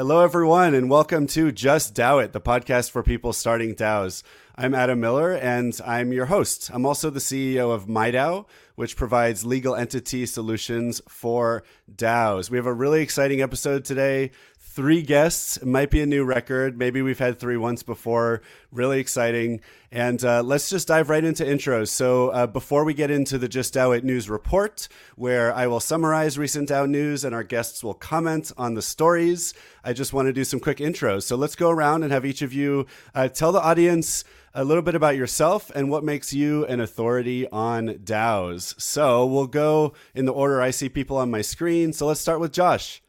Hello, everyone, and welcome to Just DAO It, the podcast for people starting DAOs. I'm Adam Miller, and I'm your host. I'm also the CEO of MIDAO, which provides legal entity solutions for DAOs. We have a really exciting episode today three guests. It might be a new record. Maybe we've had three once before. Really exciting. And uh, let's just dive right into intros. So uh, before we get into the Just DAO It News report, where I will summarize recent DAO news and our guests will comment on the stories, I just want to do some quick intros. So let's go around and have each of you uh, tell the audience a little bit about yourself and what makes you an authority on DAOs. So we'll go in the order I see people on my screen. So let's start with Josh.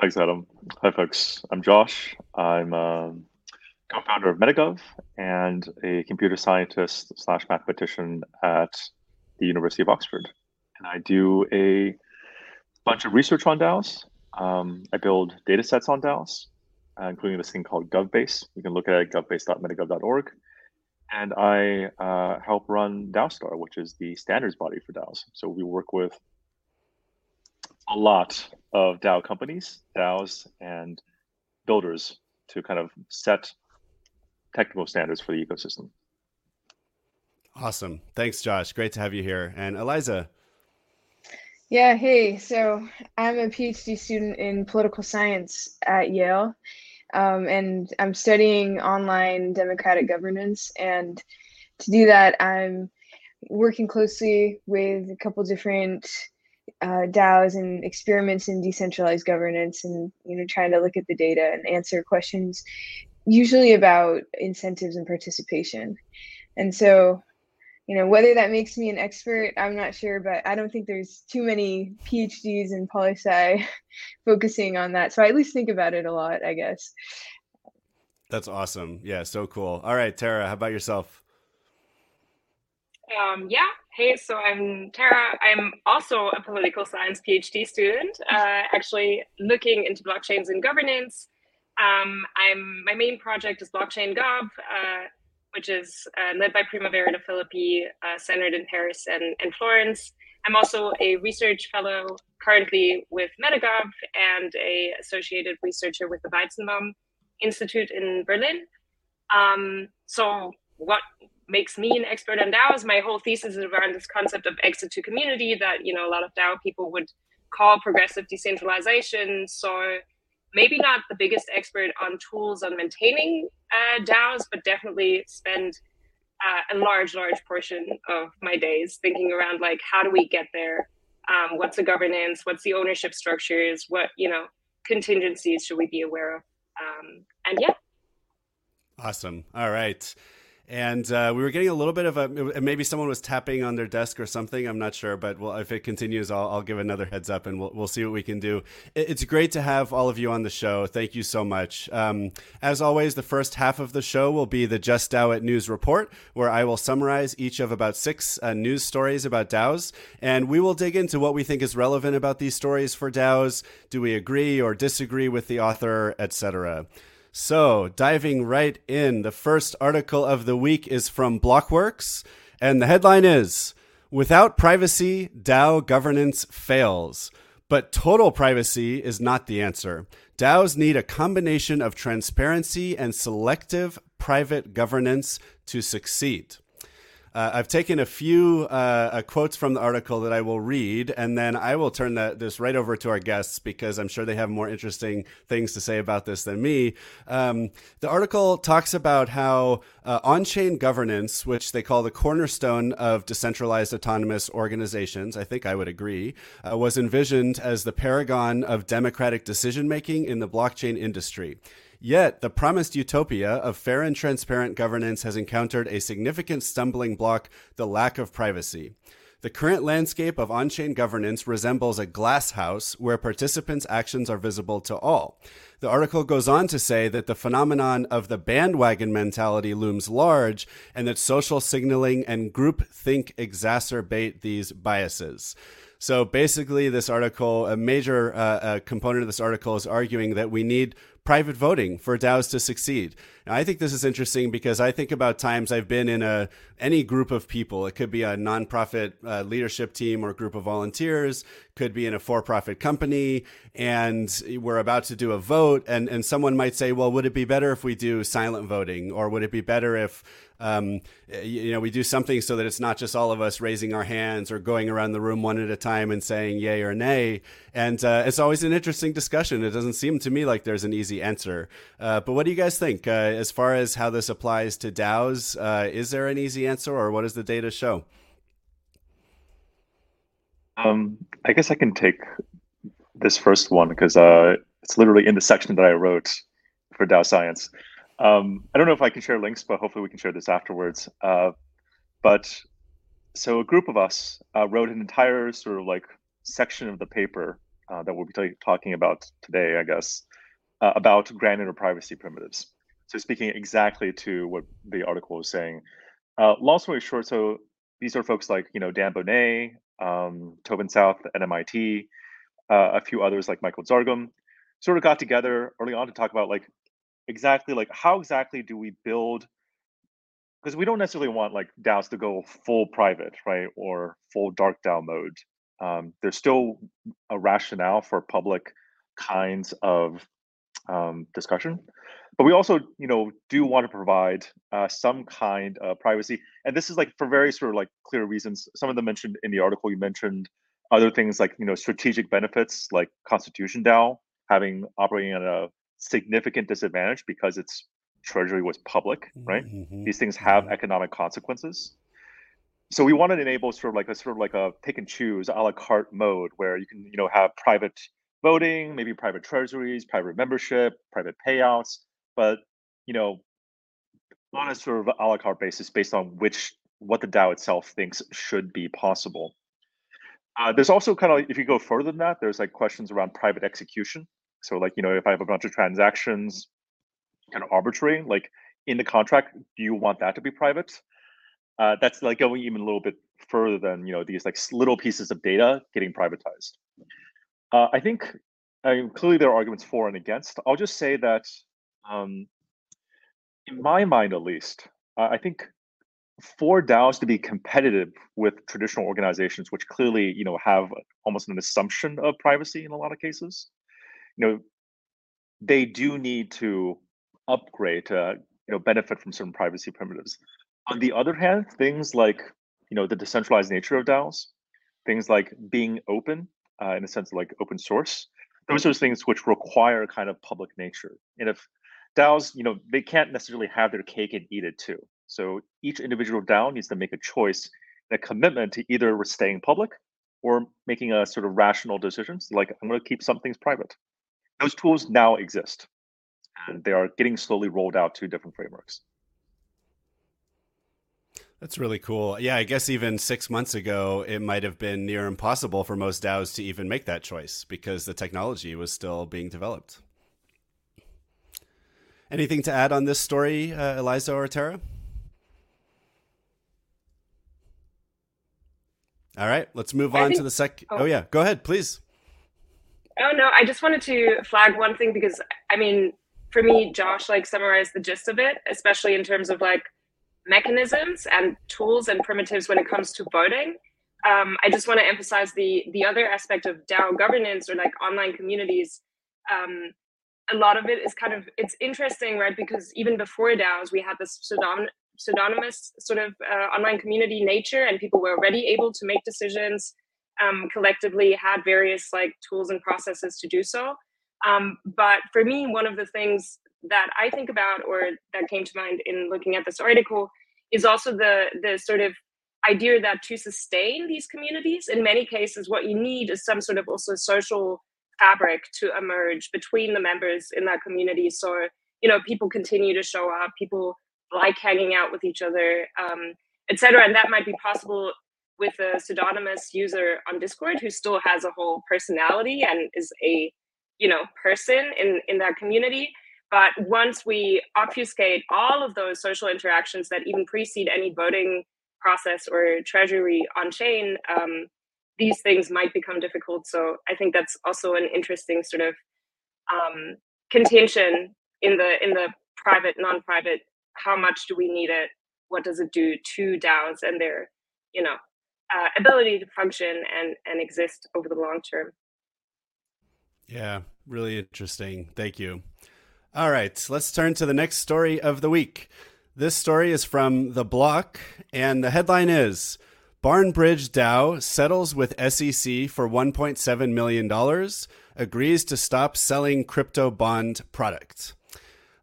Thanks, Adam. Hi, folks. I'm Josh. I'm a um, co-founder of Metagov and a computer scientist slash mathematician at the University of Oxford. And I do a bunch of research on DAOs. Um, I build data sets on DAOs, uh, including this thing called GovBase. You can look at it at govbase.metagov.org. And I uh, help run DAOstar, which is the standards body for DAOs. So we work with a lot of DAO companies, DAOs, and builders to kind of set technical standards for the ecosystem. Awesome. Thanks, Josh. Great to have you here. And Eliza. Yeah, hey. So I'm a PhD student in political science at Yale, um, and I'm studying online democratic governance. And to do that, I'm working closely with a couple different uh, DAOs and experiments in decentralized governance, and you know, trying to look at the data and answer questions, usually about incentives and participation. And so, you know, whether that makes me an expert, I'm not sure, but I don't think there's too many PhDs in poli sci focusing on that. So I at least think about it a lot, I guess. That's awesome. Yeah, so cool. All right, Tara, how about yourself? Um, yeah. Hey, so I'm Tara. I'm also a political science PhD student, uh, actually looking into blockchains and governance. Um, I'm my main project is Blockchain Gov, uh, which is uh, led by Primavera de Filippi, uh, centered in Paris and, and Florence. I'm also a research fellow currently with MetaGov and a associated researcher with the Weizenbaum Institute in Berlin. Um, so what makes me an expert on DAOs. My whole thesis is around this concept of exit to community that you know a lot of DAO people would call progressive decentralization. So maybe not the biggest expert on tools on maintaining uh, DAOs, but definitely spend uh, a large, large portion of my days thinking around like how do we get there? Um, what's the governance? What's the ownership structures? What you know contingencies should we be aware of? Um, and yeah. Awesome. All right and uh, we were getting a little bit of a maybe someone was tapping on their desk or something. I'm not sure, but well, if it continues, I'll, I'll give another heads up and we'll, we'll see what we can do. It's great to have all of you on the show. Thank you so much. Um, as always, the first half of the show will be the Just DAO It News Report, where I will summarize each of about six uh, news stories about DAOs and we will dig into what we think is relevant about these stories for DAOs Do we agree or disagree with the author, etc. So, diving right in, the first article of the week is from Blockworks, and the headline is Without privacy, DAO governance fails. But total privacy is not the answer. DAOs need a combination of transparency and selective private governance to succeed. Uh, I've taken a few uh, uh, quotes from the article that I will read, and then I will turn that, this right over to our guests because I'm sure they have more interesting things to say about this than me. Um, the article talks about how uh, on chain governance, which they call the cornerstone of decentralized autonomous organizations, I think I would agree, uh, was envisioned as the paragon of democratic decision making in the blockchain industry. Yet, the promised utopia of fair and transparent governance has encountered a significant stumbling block the lack of privacy. The current landscape of on chain governance resembles a glass house where participants' actions are visible to all. The article goes on to say that the phenomenon of the bandwagon mentality looms large and that social signaling and group think exacerbate these biases. So basically, this article, a major uh, uh, component of this article is arguing that we need private voting for DAOs to succeed. Now, I think this is interesting because I think about times I've been in a any group of people. It could be a nonprofit uh, leadership team or group of volunteers, could be in a for-profit company, and we're about to do a vote, and and someone might say, well, would it be better if we do silent voting, or would it be better if um, you know, we do something so that it's not just all of us raising our hands or going around the room one at a time and saying yay or nay. And uh, it's always an interesting discussion. It doesn't seem to me like there's an easy answer. Uh, but what do you guys think uh, as far as how this applies to DAOs? Uh, is there an easy answer, or what does the data show? Um, I guess I can take this first one because uh, it's literally in the section that I wrote for DAO Science. Um, I don't know if I can share links, but hopefully we can share this afterwards. Uh, but so a group of us uh, wrote an entire sort of like section of the paper uh, that we'll be t- talking about today, I guess, uh, about granular privacy primitives. So speaking exactly to what the article was saying. Uh, long story short, so these are folks like you know Dan Boneh, um, Tobin South at MIT, uh, a few others like Michael Zargham, sort of got together early on to talk about like exactly like how exactly do we build because we don't necessarily want like DAOs to go full private, right, or full dark DAO mode. Um, there's still a rationale for public kinds of um, discussion, but we also, you know, do want to provide uh, some kind of privacy, and this is like for very sort of like clear reasons. Some of them mentioned in the article. You mentioned other things like you know strategic benefits, like Constitution DAO having operating at a significant disadvantage because its treasury was public, right? Mm-hmm. These things have mm-hmm. economic consequences. So we wanted to enable sort of like a sort of like a pick and choose a la carte mode where you can, you know, have private voting, maybe private treasuries, private membership, private payouts, but you know, on a sort of a la carte basis based on which what the DAO itself thinks should be possible. Uh, there's also kind of if you go further than that, there's like questions around private execution. So like, you know, if I have a bunch of transactions kind of arbitrary, like in the contract, do you want that to be private? Uh, that's like going even a little bit further than, you know, these like little pieces of data getting privatized. Uh, I think I mean, clearly there are arguments for and against. I'll just say that um, in my mind, at least, uh, I think for DAOs to be competitive with traditional organizations, which clearly, you know, have almost an assumption of privacy in a lot of cases, you know, they do need to upgrade to you know benefit from certain privacy primitives. On the other hand, things like you know the decentralized nature of DAOs, things like being open uh, in a sense of like open source, those are things which require kind of public nature. And if DAOs, you know, they can't necessarily have their cake and eat it too. So each individual DAO needs to make a choice and a commitment to either staying public or making a sort of rational decisions like I'm going to keep some things private those tools now exist and they are getting slowly rolled out to different frameworks. That's really cool. Yeah, I guess even six months ago, it might have been near impossible for most DAOs to even make that choice because the technology was still being developed. Anything to add on this story, uh, Eliza or Tara? All right, let's move on think, to the second. Oh. oh, yeah, go ahead, please. Oh no, I just wanted to flag one thing because I mean, for me, Josh like summarized the gist of it, especially in terms of like mechanisms and tools and primitives when it comes to voting. Um, I just want to emphasize the the other aspect of DAO governance or like online communities. Um, a lot of it is kind of it's interesting, right? Because even before DAOs, we had this pseudonymous pseudonymous sort of uh, online community nature, and people were already able to make decisions um, collectively had various like tools and processes to do so. Um, but for me, one of the things that I think about or that came to mind in looking at this article is also the the sort of idea that to sustain these communities, in many cases, what you need is some sort of also social fabric to emerge between the members in that community. So you know, people continue to show up, people like hanging out with each other, um, etc. And that might be possible with a pseudonymous user on Discord who still has a whole personality and is a you know person in in that community. But once we obfuscate all of those social interactions that even precede any voting process or treasury on chain um, these things might become difficult. So i think that's also an interesting sort of um, contention in the in the private non-private how much do we need it? What does it do to DAOs and their you know uh, ability to function and and exist over the long term. Yeah, really interesting. Thank you. All right, let's turn to the next story of the week. This story is from The Block, and the headline is BarnBridge DAO settles with SEC for $1.7 million, agrees to stop selling crypto bond product.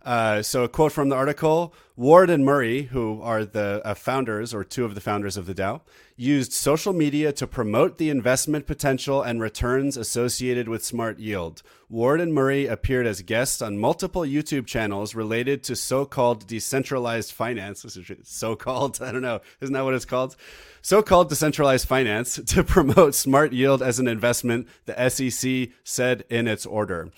Uh, so, a quote from the article Ward and Murray, who are the uh, founders or two of the founders of the DAO, used social media to promote the investment potential and returns associated with Smart Yield. Ward and Murray appeared as guests on multiple YouTube channels related to so called decentralized finance. So called, I don't know, isn't that what it's called? So called decentralized finance to promote Smart Yield as an investment, the SEC said in its order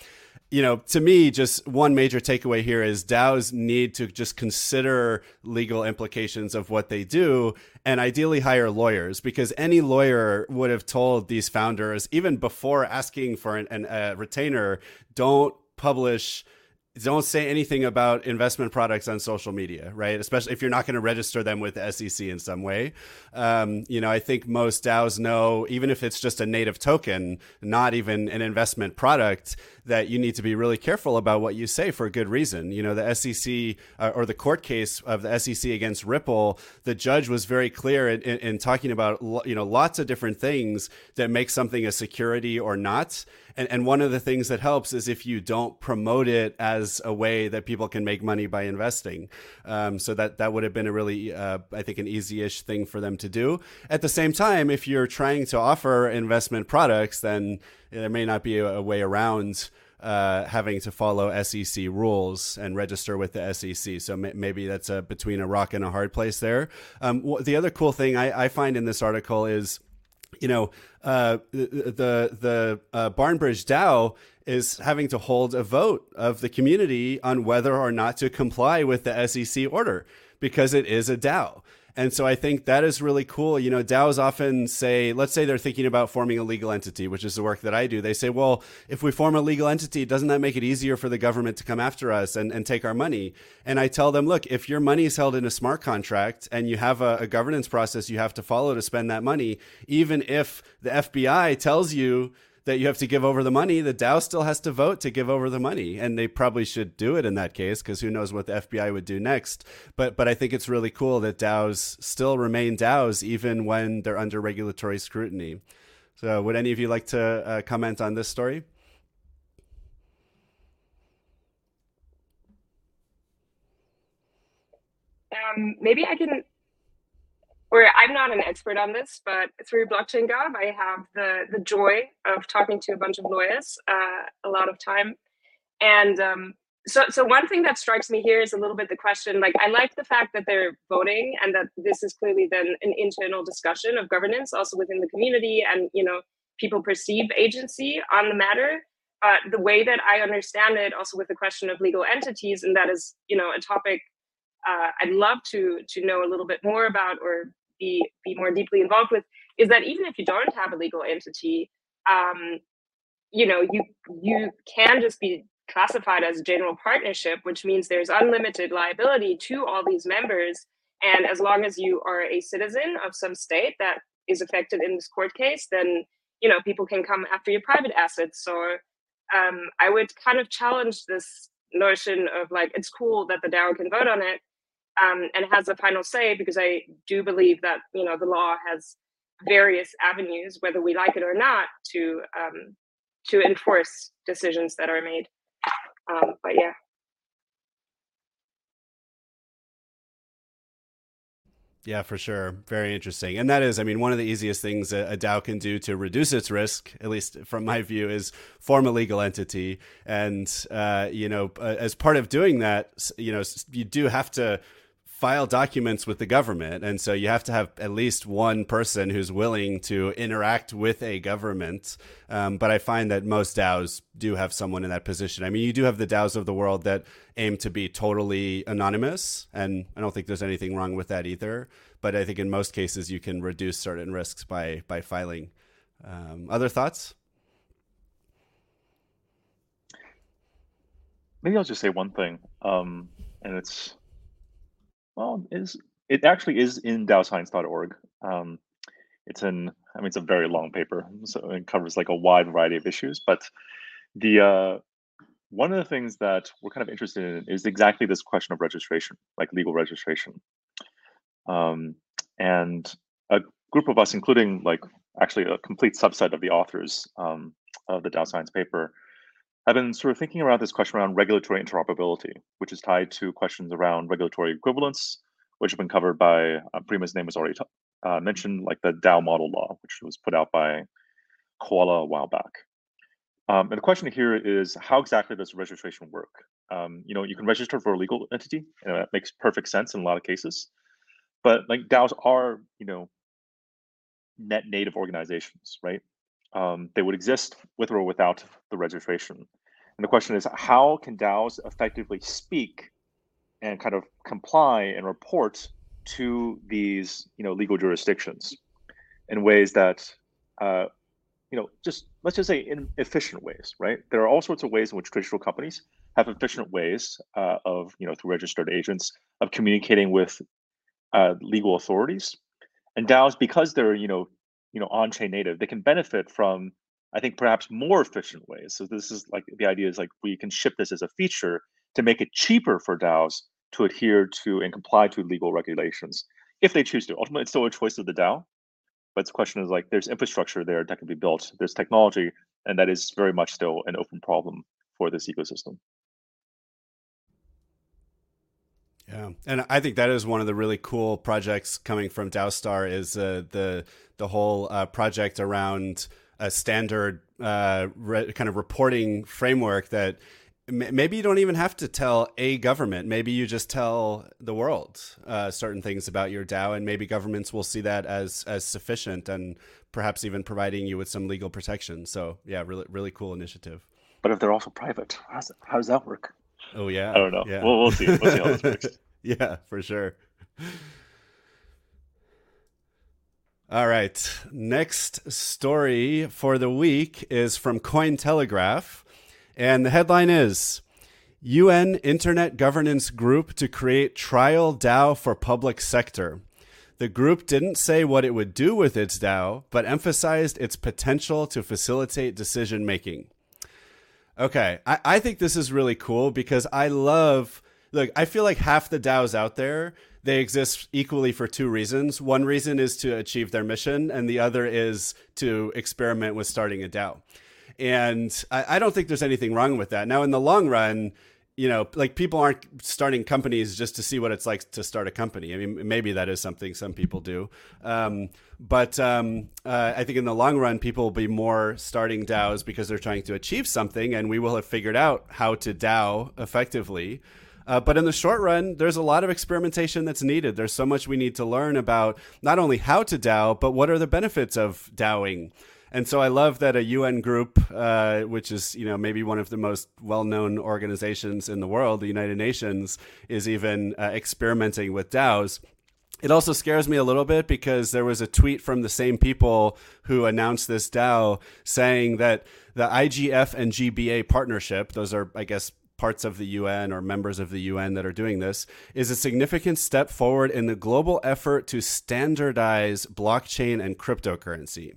you know, to me, just one major takeaway here is DAOs need to just consider legal implications of what they do and ideally hire lawyers because any lawyer would have told these founders, even before asking for an, an, a retainer, don't publish don't say anything about investment products on social media, right? Especially if you're not going to register them with the SEC in some way. Um, you know, I think most DAOs know, even if it's just a native token, not even an investment product, that you need to be really careful about what you say for a good reason. You know, the SEC uh, or the court case of the SEC against Ripple, the judge was very clear in, in, in talking about, you know, lots of different things that make something a security or not and, and one of the things that helps is if you don't promote it as a way that people can make money by investing. Um, so that that would have been a really, uh, I think, an easy-ish thing for them to do. At the same time, if you're trying to offer investment products, then there may not be a, a way around. Uh, having to follow SEC rules and register with the SEC. So maybe that's a, between a rock and a hard place there. Um, the other cool thing I, I, find in this article is you know, uh, the the uh, BarnBridge DAO is having to hold a vote of the community on whether or not to comply with the SEC order because it is a DAO. And so I think that is really cool. You know, DAOs often say, let's say they're thinking about forming a legal entity, which is the work that I do. They say, well, if we form a legal entity, doesn't that make it easier for the government to come after us and, and take our money? And I tell them, look, if your money is held in a smart contract and you have a, a governance process you have to follow to spend that money, even if the FBI tells you that you have to give over the money, the DAO still has to vote to give over the money, and they probably should do it in that case because who knows what the FBI would do next. But but I think it's really cool that DAOs still remain DAOs even when they're under regulatory scrutiny. So, would any of you like to uh, comment on this story? Um, maybe I can I'm not an expert on this, but through Blockchain Gov, I have the the joy of talking to a bunch of lawyers uh, a lot of time, and um, so so one thing that strikes me here is a little bit the question. Like, I like the fact that they're voting and that this is clearly then an internal discussion of governance, also within the community, and you know people perceive agency on the matter. Uh, the way that I understand it, also with the question of legal entities, and that is you know a topic uh, I'd love to to know a little bit more about or be be more deeply involved with is that even if you don't have a legal entity um, you know you you can just be classified as a general partnership which means there's unlimited liability to all these members. And as long as you are a citizen of some state that is affected in this court case then you know people can come after your private assets. So um, i would kind of challenge this notion of like it's cool that the DAO can vote on it um, and has the final say because I do believe that you know the law has various avenues, whether we like it or not, to um, to enforce decisions that are made. Um, but yeah. Yeah, for sure. Very interesting. And that is, I mean, one of the easiest things a, a, DAO can do to reduce its risk, at least from my view, is form a legal entity. And, uh, you know, as part of doing that, you know, you do have to file documents with the government. And so you have to have at least one person who's willing to interact with a government. Um, but I find that most DAOs do have someone in that position. I mean, you do have the DAOs of the world that aim to be totally anonymous. And I don't think there's anything wrong with that either. But I think in most cases, you can reduce certain risks by, by filing. Um, other thoughts? maybe I'll just say one thing, um, and it's well, is it actually is in DAOscience.org. Um, it's in, I mean, it's a very long paper, so it covers like a wide variety of issues. But the uh, one of the things that we're kind of interested in is exactly this question of registration, like legal registration. Um, and a group of us, including like actually a complete subset of the authors um, of the DAOscience paper, have been sort of thinking around this question around regulatory interoperability, which is tied to questions around regulatory equivalence, which have been covered by uh, Prima's name was already uh, mentioned, like the DAO model law, which was put out by COALA a while back. Um, and the question here is how exactly does registration work? Um, you know, you can register for a legal entity, and that makes perfect sense in a lot of cases. But like DAOs are, you know, net native organizations, right? Um, they would exist with or without the registration. And the question is, how can DAOs effectively speak and kind of comply and report to these, you know, legal jurisdictions in ways that, uh, you know, just let's just say in efficient ways, right? There are all sorts of ways in which traditional companies have efficient ways uh, of, you know, through registered agents of communicating with uh, legal authorities. And DAOs, because they're, you know, you know, on-chain native, they can benefit from, I think, perhaps more efficient ways. So this is like the idea is like we can ship this as a feature to make it cheaper for DAOs to adhere to and comply to legal regulations if they choose to. Ultimately, it's still a choice of the DAO. But the question is like there's infrastructure there that can be built, there's technology, and that is very much still an open problem for this ecosystem. Yeah, and I think that is one of the really cool projects coming from DAOstar is uh, the the whole uh, project around a standard uh, re- kind of reporting framework that maybe you don't even have to tell a government. Maybe you just tell the world uh, certain things about your DAO, and maybe governments will see that as as sufficient, and perhaps even providing you with some legal protection. So yeah, really really cool initiative. But if they're also private, how does that work? Oh yeah, I don't know. Yeah. We'll, we'll see. We'll see how this works. yeah, for sure. All right. Next story for the week is from Cointelegraph. And the headline is UN Internet Governance Group to create trial DAO for public sector. The group didn't say what it would do with its DAO, but emphasized its potential to facilitate decision making. Okay, I, I think this is really cool because I love look, I feel like half the DAOs out there, they exist equally for two reasons. One reason is to achieve their mission, and the other is to experiment with starting a DAO. And I, I don't think there's anything wrong with that. Now, in the long run, you know, like people aren't starting companies just to see what it's like to start a company. I mean, maybe that is something some people do. Um, but um, uh, I think in the long run, people will be more starting DAOs because they're trying to achieve something, and we will have figured out how to DAO effectively. Uh, but in the short run, there's a lot of experimentation that's needed. There's so much we need to learn about not only how to DAO, but what are the benefits of DAOing. And so I love that a UN group, uh, which is you know maybe one of the most well-known organizations in the world, the United Nations, is even uh, experimenting with DAOs. It also scares me a little bit because there was a tweet from the same people who announced this DAO saying that the IGF and GBA partnership, those are, I guess, parts of the UN or members of the UN that are doing this, is a significant step forward in the global effort to standardize blockchain and cryptocurrency.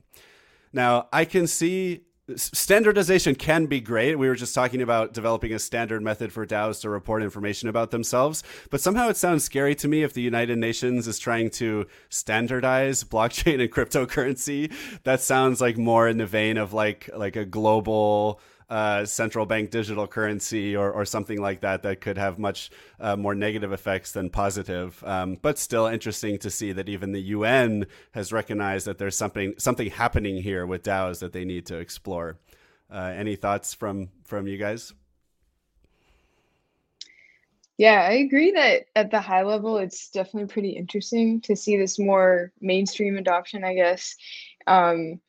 Now, I can see standardization can be great. We were just talking about developing a standard method for DAOs to report information about themselves, but somehow it sounds scary to me if the United Nations is trying to standardize blockchain and cryptocurrency. That sounds like more in the vein of like like a global uh, central bank digital currency or, or something like that that could have much uh, more negative effects than positive. Um, but still interesting to see that even the UN has recognized that there's something something happening here with DAOs that they need to explore. Uh, any thoughts from from you guys? Yeah, I agree that at the high level, it's definitely pretty interesting to see this more mainstream adoption, I guess. Um,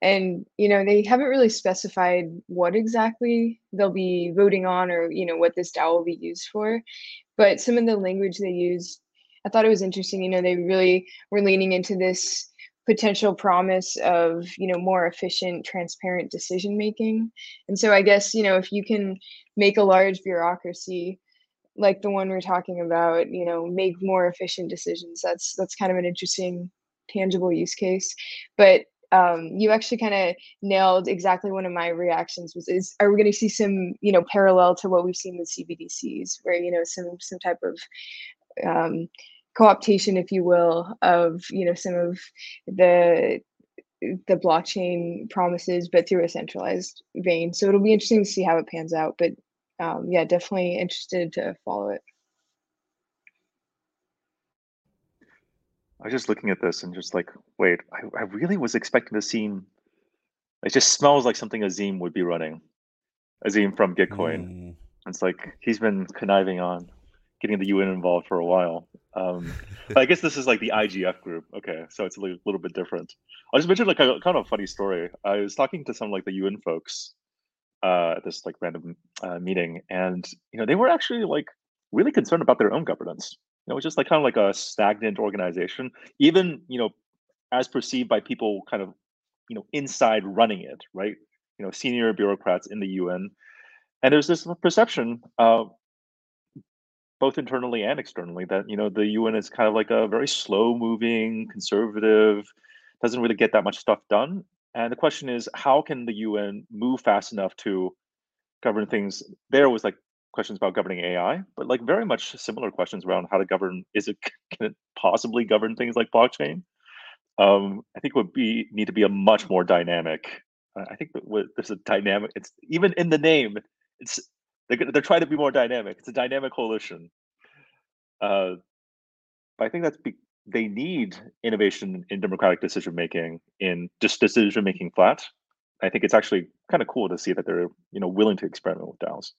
and you know they haven't really specified what exactly they'll be voting on or you know what this DAO will be used for. But some of the language they use I thought it was interesting you know they really were leaning into this potential promise of you know more efficient transparent decision making. And so i guess you know if you can make a large bureaucracy like the one we're talking about you know make more efficient decisions that's that's kind of an interesting tangible use case. But um, you actually kind of nailed exactly one of my reactions was is are we going to see some you know parallel to what we've seen with cbdcs where you know some some type of um, co-optation if you will of you know some of the the blockchain promises but through a centralized vein. So it'll be interesting to see how it pans out but um, yeah definitely interested to follow it I was just looking at this and just like, wait, I, I really was expecting to see. It just smells like something Azim would be running. Azim from Gitcoin. Mm. It's like he's been conniving on getting the UN involved for a while. Um, but I guess this is like the IGF group. Okay, so it's a little, little bit different. I'll just mention like a kind of a funny story. I was talking to some like the UN folks uh, at this like random uh, meeting, and you know they were actually like really concerned about their own governance know, it's just like kind of like a stagnant organization, even you know, as perceived by people kind of you know inside running it, right? You know, senior bureaucrats in the UN, and there's this perception, uh, both internally and externally, that you know the UN is kind of like a very slow-moving, conservative, doesn't really get that much stuff done. And the question is, how can the UN move fast enough to govern things? There was like questions about governing AI, but like very much similar questions around how to govern. Is it can it possibly govern things like blockchain? Um, I think would be need to be a much more dynamic. I think there's a dynamic. It's even in the name. It's they're they're trying to be more dynamic. It's a dynamic coalition. Uh, but I think that's be, they need innovation in democratic decision making in just decision making flat. I think it's actually kind of cool to see that they're you know willing to experiment with DAOs.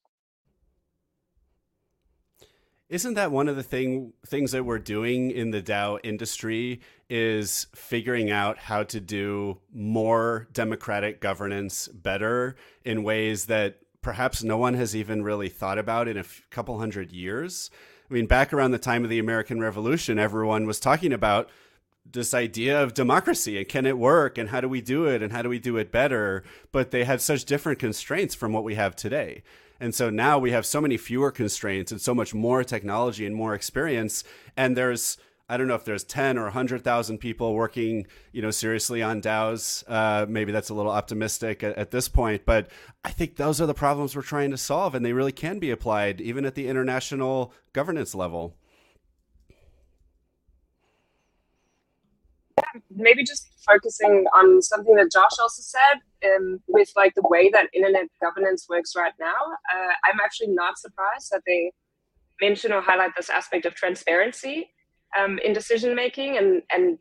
Isn't that one of the thing things that we're doing in the DAO industry is figuring out how to do more democratic governance better in ways that perhaps no one has even really thought about in a f- couple hundred years? I mean, back around the time of the American Revolution, everyone was talking about this idea of democracy and can it work and how do we do it and how do we do it better? But they had such different constraints from what we have today. And so now we have so many fewer constraints and so much more technology and more experience. And there's, I don't know if there's 10 or 100,000 people working, you know, seriously on DAOs. Uh, maybe that's a little optimistic at, at, this point, but I think those are the problems we're trying to solve, and they really can be applied even at the international governance level. Maybe just focusing on something that Josh also said um, with like the way that internet governance works right now. Uh, I'm actually not surprised that they mention or highlight this aspect of transparency um, in decision making and and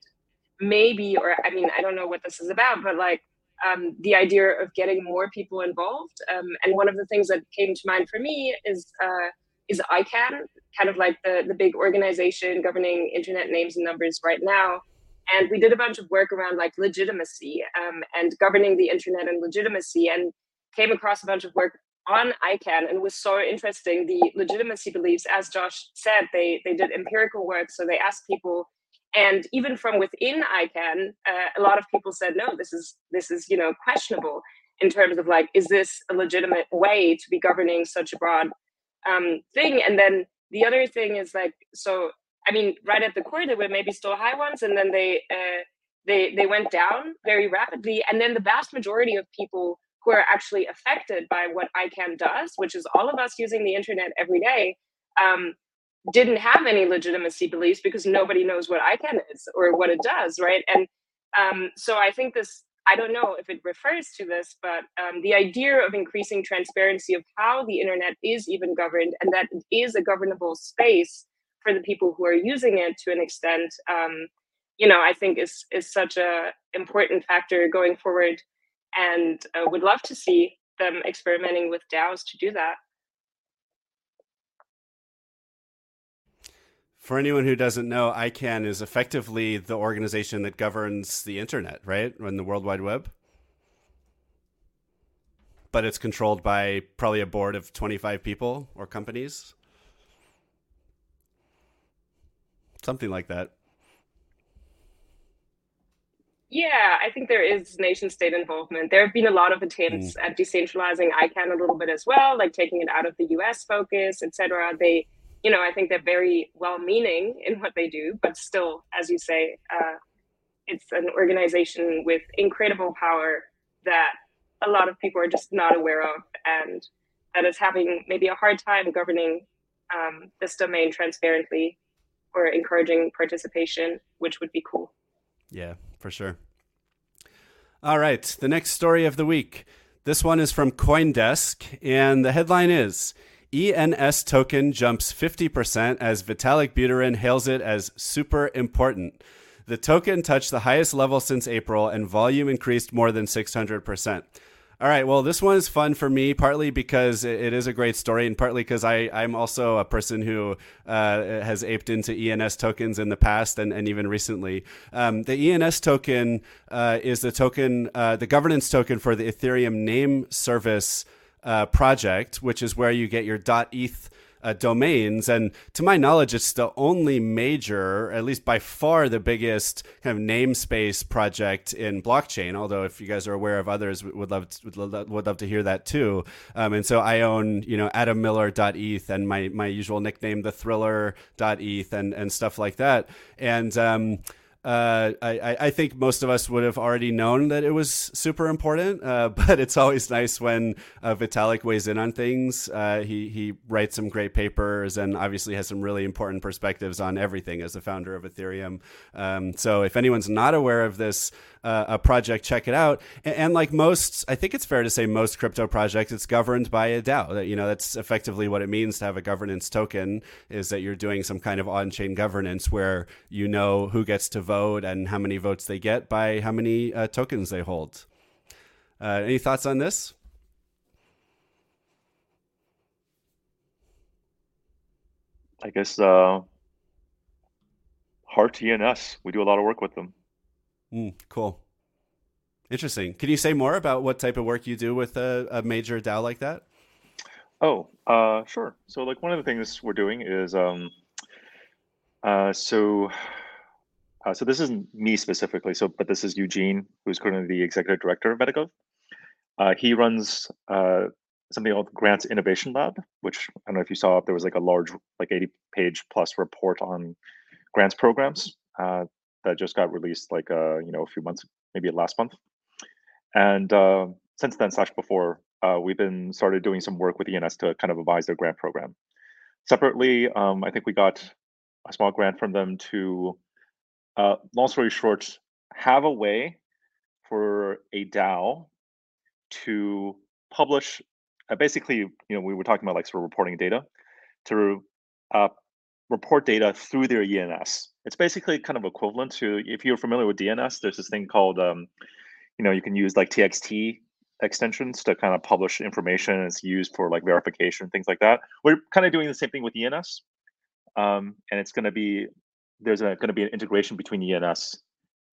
maybe or I mean I don't know what this is about, but like um, the idea of getting more people involved. Um, and one of the things that came to mind for me is uh, is ICANN, kind of like the the big organization governing internet names and numbers right now and we did a bunch of work around like legitimacy um, and governing the internet and legitimacy and came across a bunch of work on ICANN and was so interesting. The legitimacy beliefs, as Josh said, they they did empirical work. So they asked people, and even from within ICANN, uh, a lot of people said, no, this is this is you know questionable in terms of like, is this a legitimate way to be governing such a broad um, thing? And then the other thing is like, so I mean, right at the core, there were maybe still high ones, and then they uh, they they went down very rapidly. And then the vast majority of people who are actually affected by what ICANN does, which is all of us using the internet every day, um, didn't have any legitimacy beliefs because nobody knows what ICANN is or what it does, right? And um, so I think this. I don't know if it refers to this, but um, the idea of increasing transparency of how the internet is even governed and that it is a governable space for the people who are using it to an extent um, you know i think is is such a important factor going forward and uh, would love to see them experimenting with DAOs to do that. For anyone who doesn't know, ICANN is effectively the organization that governs the internet, right? And the World Wide Web. But it's controlled by probably a board of 25 people or companies. Something like that. Yeah, I think there is nation state involvement. There have been a lot of attempts mm. at decentralizing ICANN a little bit as well, like taking it out of the US focus, etc. They, you know, I think they're very well meaning in what they do, but still, as you say, uh, it's an organization with incredible power that a lot of people are just not aware of and that is having maybe a hard time governing um, this domain transparently or encouraging participation, which would be cool. Yeah, for sure. All right, the next story of the week. This one is from Coindesk, and the headline is ENS token jumps 50% as Vitalik Buterin hails it as super important. The token touched the highest level since April, and volume increased more than 600%. All right. Well, this one is fun for me, partly because it is a great story, and partly because I, I'm also a person who uh, has aped into ENS tokens in the past and, and even recently. Um, the ENS token uh, is the token, uh, the governance token for the Ethereum name service uh, project, which is where you get your .eth uh, domains. And to my knowledge, it's the only major, at least by far the biggest kind of namespace project in blockchain. Although, if you guys are aware of others, would love to, would love, would love to hear that too. Um, and so I own, you know, adammiller.eth and my my usual nickname, the thriller.eth, and and stuff like that. And um, uh, I, I think most of us would have already known that it was super important, uh, but it's always nice when uh, Vitalik weighs in on things. Uh, he he writes some great papers and obviously has some really important perspectives on everything as the founder of Ethereum. Um, so if anyone's not aware of this, uh, a project, check it out. And, and, like most, I think it's fair to say most crypto projects, it's governed by a DAO. That you know that's effectively what it means to have a governance token is that you're doing some kind of on-chain governance where you know who gets to vote and how many votes they get by how many uh, tokens they hold. Uh, any thoughts on this? I guess uh, Heart ENS. We do a lot of work with them. Mm, cool. Interesting. Can you say more about what type of work you do with a, a major DAO like that? Oh, uh, sure. So, like, one of the things we're doing is, um, uh, so, uh, so this isn't me specifically. So, but this is Eugene, who's currently the executive director of Metagov. Uh, he runs uh, something called Grants Innovation Lab, which I don't know if you saw. There was like a large, like 80 page plus report on grants programs uh, that just got released like uh, you know a few months, maybe last month. And uh, since then, slash before, uh, we've been started doing some work with ENS to kind of advise their grant program. Separately, um, I think we got a small grant from them to, uh, long story short, have a way for a DAO to publish. Uh, basically, you know, we were talking about like sort of reporting data to uh, report data through their ENS. It's basically kind of equivalent to if you're familiar with DNS. There's this thing called, um, you know, you can use like TXT extensions to kind of publish information. It's used for like verification things like that. We're kind of doing the same thing with ENS, um, and it's going to be there's going to be an integration between ENS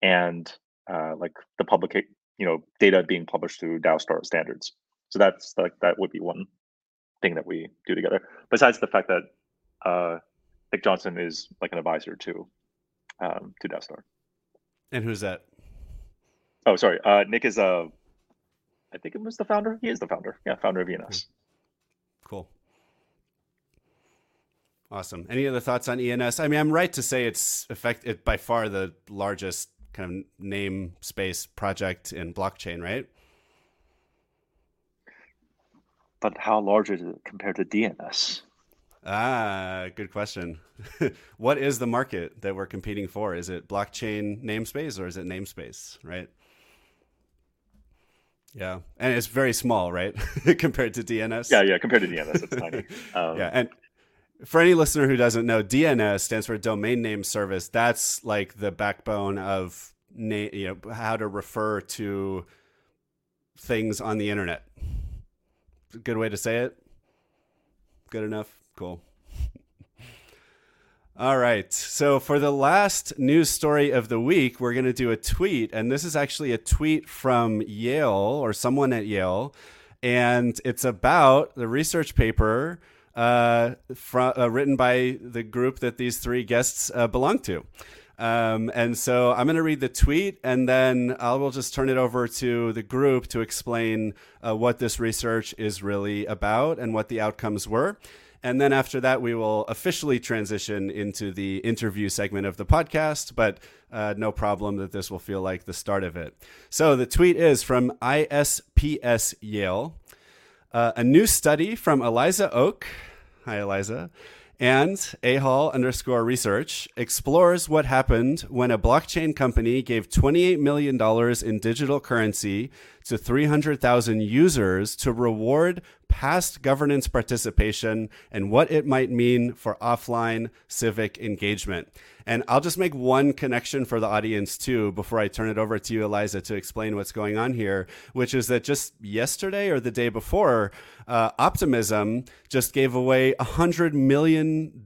and uh, like the public, you know, data being published through DAO standards. So that's like that would be one thing that we do together. Besides the fact that uh, Nick Johnson is like an advisor to um, to DAOstar. And who's that? Oh, sorry. Uh, Nick is a. Uh, I think it was the founder. He is the founder. Yeah, founder of ENS. Cool. Awesome. Any other thoughts on ENS? I mean, I'm right to say it's effect it by far the largest kind of name space project in blockchain, right? But how large is it compared to DNS? Ah, good question. what is the market that we're competing for? Is it blockchain namespace or is it namespace, right? Yeah, and it's very small, right, compared to DNS. Yeah, yeah, compared to DNS, it's tiny. Um, yeah, and for any listener who doesn't know, DNS stands for Domain Name Service. That's like the backbone of na- you know how to refer to things on the internet. Good way to say it. Good enough. Cool. All right. So for the last news story of the week, we're going to do a tweet. And this is actually a tweet from Yale or someone at Yale. And it's about the research paper uh, uh, written by the group that these three guests uh, belong to. Um, and so I'm going to read the tweet and then I will just turn it over to the group to explain uh, what this research is really about and what the outcomes were. And then after that, we will officially transition into the interview segment of the podcast, but uh, no problem that this will feel like the start of it. So the tweet is from ISPS Yale. Uh, a new study from Eliza Oak. Hi, Eliza and ahall underscore research explores what happened when a blockchain company gave $28 million in digital currency to 300,000 users to reward past governance participation and what it might mean for offline civic engagement. And I'll just make one connection for the audience too before I turn it over to you, Eliza, to explain what's going on here, which is that just yesterday or the day before, uh, Optimism just gave away $100 million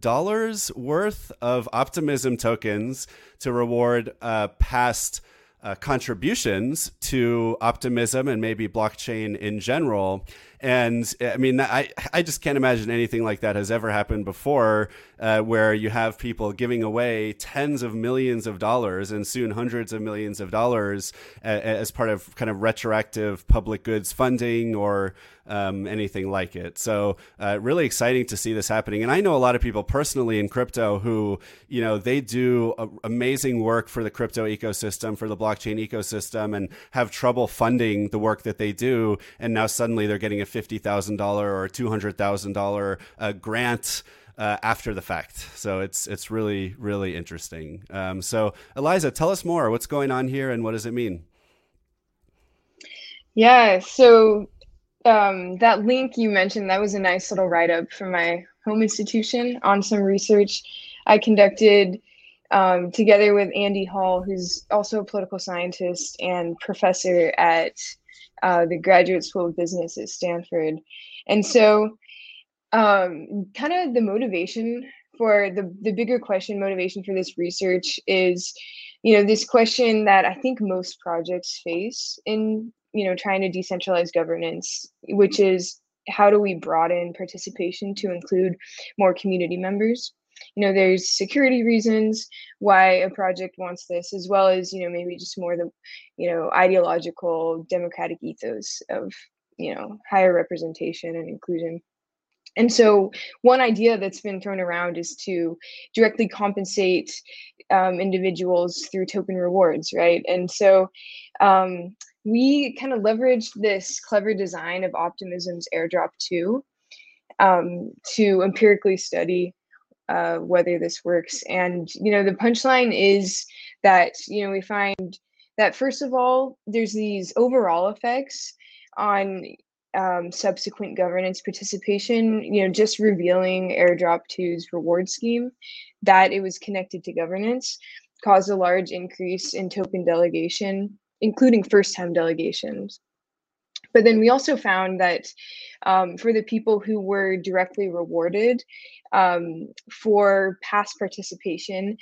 worth of Optimism tokens to reward uh, past uh, contributions to optimism and maybe blockchain in general. And I mean, I, I just can't imagine anything like that has ever happened before, uh, where you have people giving away tens of millions of dollars and soon hundreds of millions of dollars as part of kind of retroactive public goods funding or um, anything like it. So, uh, really exciting to see this happening. And I know a lot of people personally in crypto who, you know, they do amazing work for the crypto ecosystem, for the blockchain ecosystem, and have trouble funding the work that they do. And now suddenly they're getting a $50,000 or $200,000 uh, grant. Uh, after the fact, so it's it's really really interesting. Um, so Eliza, tell us more. What's going on here, and what does it mean? Yeah, so um, that link you mentioned that was a nice little write up from my home institution on some research I conducted um, together with Andy Hall, who's also a political scientist and professor at uh, the Graduate School of Business at Stanford. And so, um, kind of the motivation for the, the bigger question, motivation for this research is, you know, this question that I think most projects face in, you know, trying to decentralize governance, which is how do we broaden participation to include more community members? You know there's security reasons why a project wants this as well as you know maybe just more the you know ideological democratic ethos of you know higher representation and inclusion. And so one idea that's been thrown around is to directly compensate um, individuals through token rewards right? And so um, we kind of leveraged this clever design of optimism's airdrop 2 um, to empirically study uh, whether this works. And you know, the punchline is that you know we find that first of all, there's these overall effects on um, subsequent governance participation. You know, just revealing Airdrop 2's reward scheme that it was connected to governance caused a large increase in token delegation, including first-time delegations. But then we also found that um, for the people who were directly rewarded um, for past participation,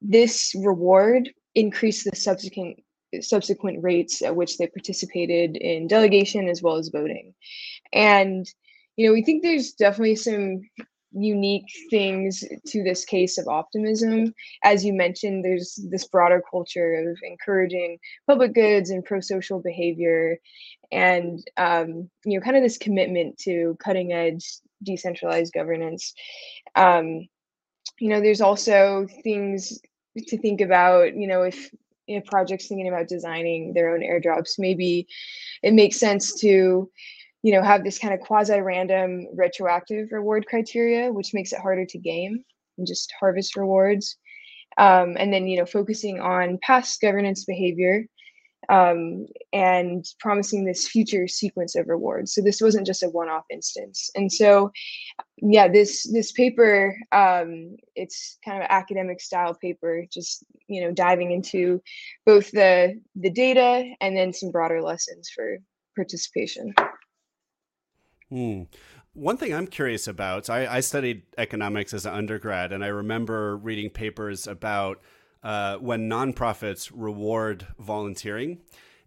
this reward increased the subsequent subsequent rates at which they participated in delegation as well as voting. And you know, we think there's definitely some unique things to this case of optimism. As you mentioned, there's this broader culture of encouraging public goods and pro-social behavior, and um, you know, kind of this commitment to cutting edge decentralized governance. Um, you know, there's also things to think about. You know, if if projects thinking about designing their own airdrops, maybe it makes sense to you know, have this kind of quasi-random retroactive reward criteria, which makes it harder to game and just harvest rewards. Um, and then, you know, focusing on past governance behavior um, and promising this future sequence of rewards. So this wasn't just a one-off instance. And so, yeah, this this paper, um, it's kind of academic style paper, just you know, diving into both the the data and then some broader lessons for participation. Hmm. One thing I'm curious about, I, I, studied economics as an undergrad, and I remember reading papers about uh, when nonprofits reward volunteering.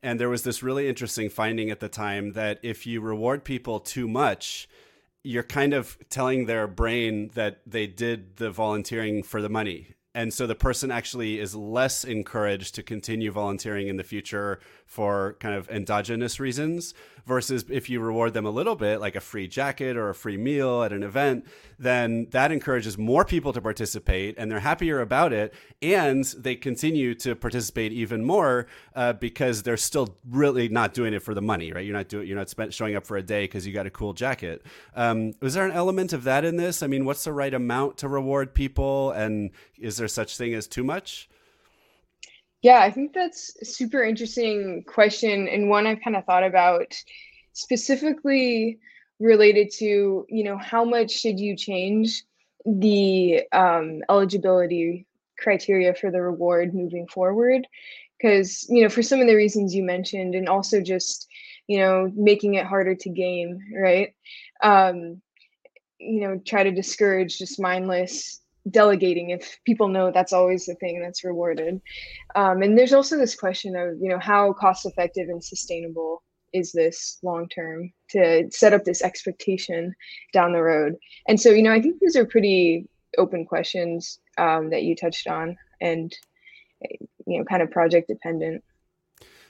And there was this really interesting finding at the time that if you reward people too much, you're kind of telling their brain that they did the volunteering for the money and so the person actually is less encouraged to continue volunteering in the future for kind of endogenous reasons versus if you reward them a little bit like a free jacket or a free meal at an event then that encourages more people to participate and they're happier about it. And they continue to participate even more uh, because they're still really not doing it for the money right? You're not doing you're not spent, showing up for a day because you got a cool jacket. Um, was there an element of that in this? I mean what's the right amount to reward people? And is there such thing as too much yeah, I think that's a super interesting question and one I've kind of thought about specifically related to, you know, how much should you change the um, eligibility criteria for the reward moving forward? Because, you know, for some of the reasons you mentioned, and also just, you know, making it harder to game, right? Um, you know, try to discourage just mindless delegating if people know that's always the thing that's rewarded. Um, and there's also this question of you know how cost effective and sustainable is this long term to set up this expectation down the road? And so you know i think these are pretty open questions um, that you touched on and you know kind of project dependent.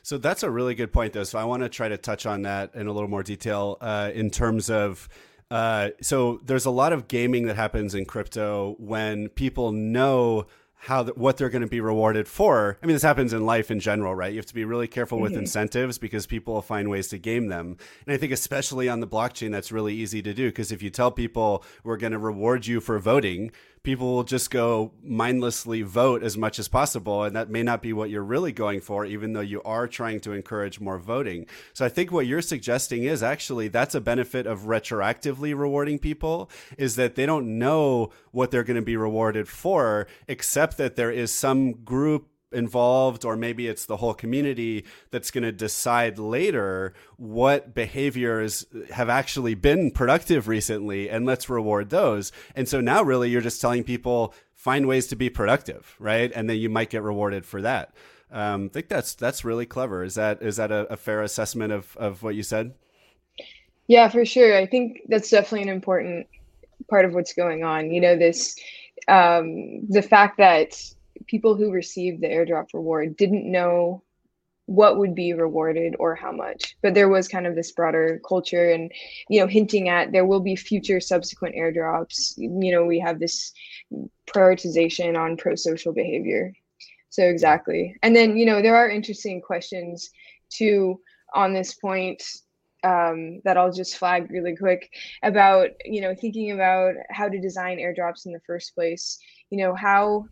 So that's a really good point though. So i want to try to touch on that in a little more detail uh, in terms of uh, so there's a lot of gaming that happens in crypto when people know how the, what they're going to be rewarded for. I mean, this happens in life in general, right? You have to be really careful mm-hmm. with incentives because people will find ways to game them. And I think especially on the blockchain, that's really easy to do because if you tell people we're going to reward you for voting, people will just go mindlessly vote as much as possible. And that may not be what you're really going for, even though you are trying to encourage more voting. So I think what you're suggesting is actually that's a benefit of retroactively rewarding people is that they don't know what they're going to be rewarded for, except that there is some group involved or maybe it's the whole community that's going to decide later what behaviors have actually been productive recently and let's reward those. And so now really you're just telling people find ways to be productive right? And then you might get rewarded for that. Um, i think that's that's really clever. Is that is that a, a fair assessment of of what you said? Yeah for sure. I think that's definitely an important part of what's going on. You know this um, the fact that people who received the airdrop reward didn't know what would be rewarded or how much but there was kind of this broader culture and you know hinting at there will be future subsequent airdrops. You know we have this prioritization on pro-social behavior. So exactly. And then you know there are interesting questions too on this point um, that I'll just flag really quick about you know thinking about how to design airdrops in the first place. You know how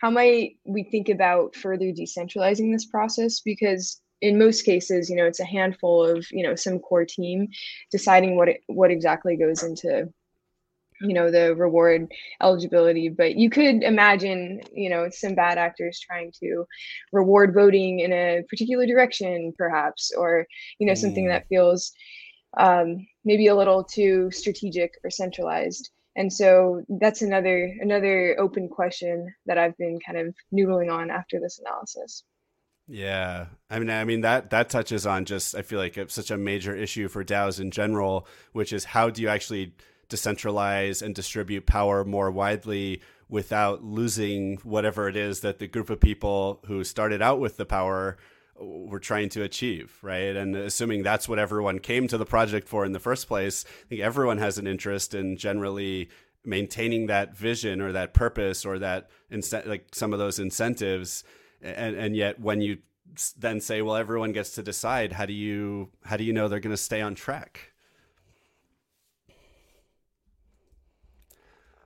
how might we think about further decentralizing this process? Because in most cases, you know, it's a handful of, you know, some core team deciding what it, what exactly goes into you know the reward eligibility but you could imagine you know some bad actors trying to reward voting in a particular direction perhaps or you know mm. something that feels um, maybe a little too strategic or centralized and so that's another another open question that i've been kind of noodling on after this analysis. Yeah. I mean i mean that that touches on just i feel like it's such a major issue for daos in general which is how do you actually decentralize and distribute power more widely without losing whatever it is that the group of people who started out with the power we're trying to achieve, right? And assuming that's what everyone came to the project for in the first place, I think everyone has an interest in generally maintaining that vision or that purpose or that like some of those incentives. And and yet when you then say, well, everyone gets to decide, how do you how do you know they're going to stay on track?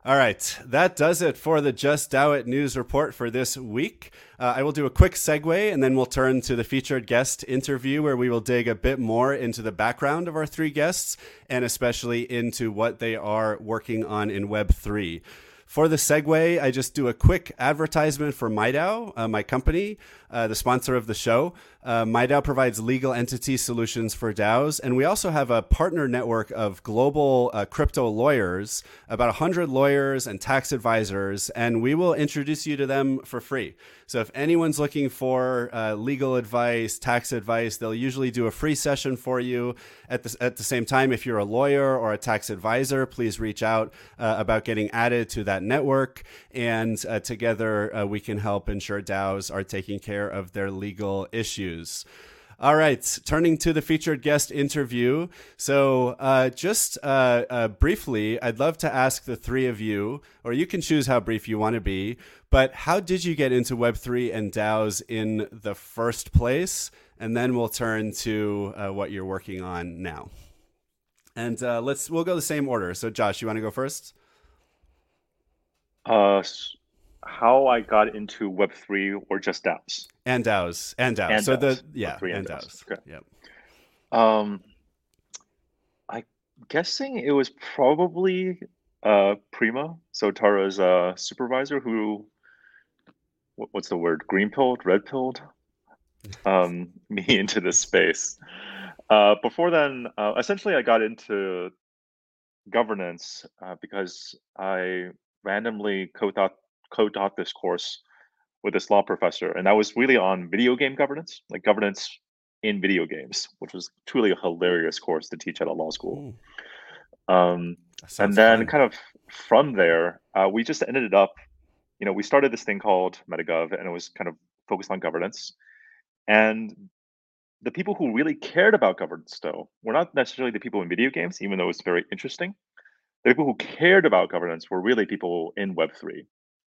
All right, that does it for the Just DAO It news report for this week. Uh, I will do a quick segue and then we'll turn to the featured guest interview where we will dig a bit more into the background of our three guests and especially into what they are working on in Web3. For the segue, I just do a quick advertisement for MIDAO, uh, my company, uh, the sponsor of the show. Uh, MIDAO provides legal entity solutions for DAOs, and we also have a partner network of global uh, crypto lawyers, about 100 lawyers and tax advisors, and we will introduce you to them for free. So if anyone's looking for uh, legal advice, tax advice, they'll usually do a free session for you. At the, at the same time, if you're a lawyer or a tax advisor, please reach out uh, about getting added to that that network. And uh, together uh, we can help ensure DAOs are taking care of their legal issues. All right, turning to the featured guest interview. So, uh, just uh, uh, briefly, I'd love to ask the three of you, or you can choose how brief you want to be, but how did you get into Web3 and DAOs in the first place? And then we'll turn to uh, what you're working on now. And uh, let's we'll go the same order. So, Josh, you want to go first? Uh, how I got into Web three or just DAOs and DAOs and DAOs. And so DAOs. the yeah Web3 and DAOs. Okay. Yep. Um, I'm guessing it was probably uh Prima, so Tara's uh supervisor who what's the word green pilled red pilled um me into this space uh before then uh, essentially i got into governance uh, because i randomly co-taught co-taught this course with this law professor, and that was really on video game governance, like governance in video games, which was truly a hilarious course to teach at a law school. Um, and then, fun. kind of from there, uh, we just ended up, you know, we started this thing called MetaGov, and it was kind of focused on governance. And the people who really cared about governance, though, were not necessarily the people in video games, even though it's very interesting. The people who cared about governance were really people in Web3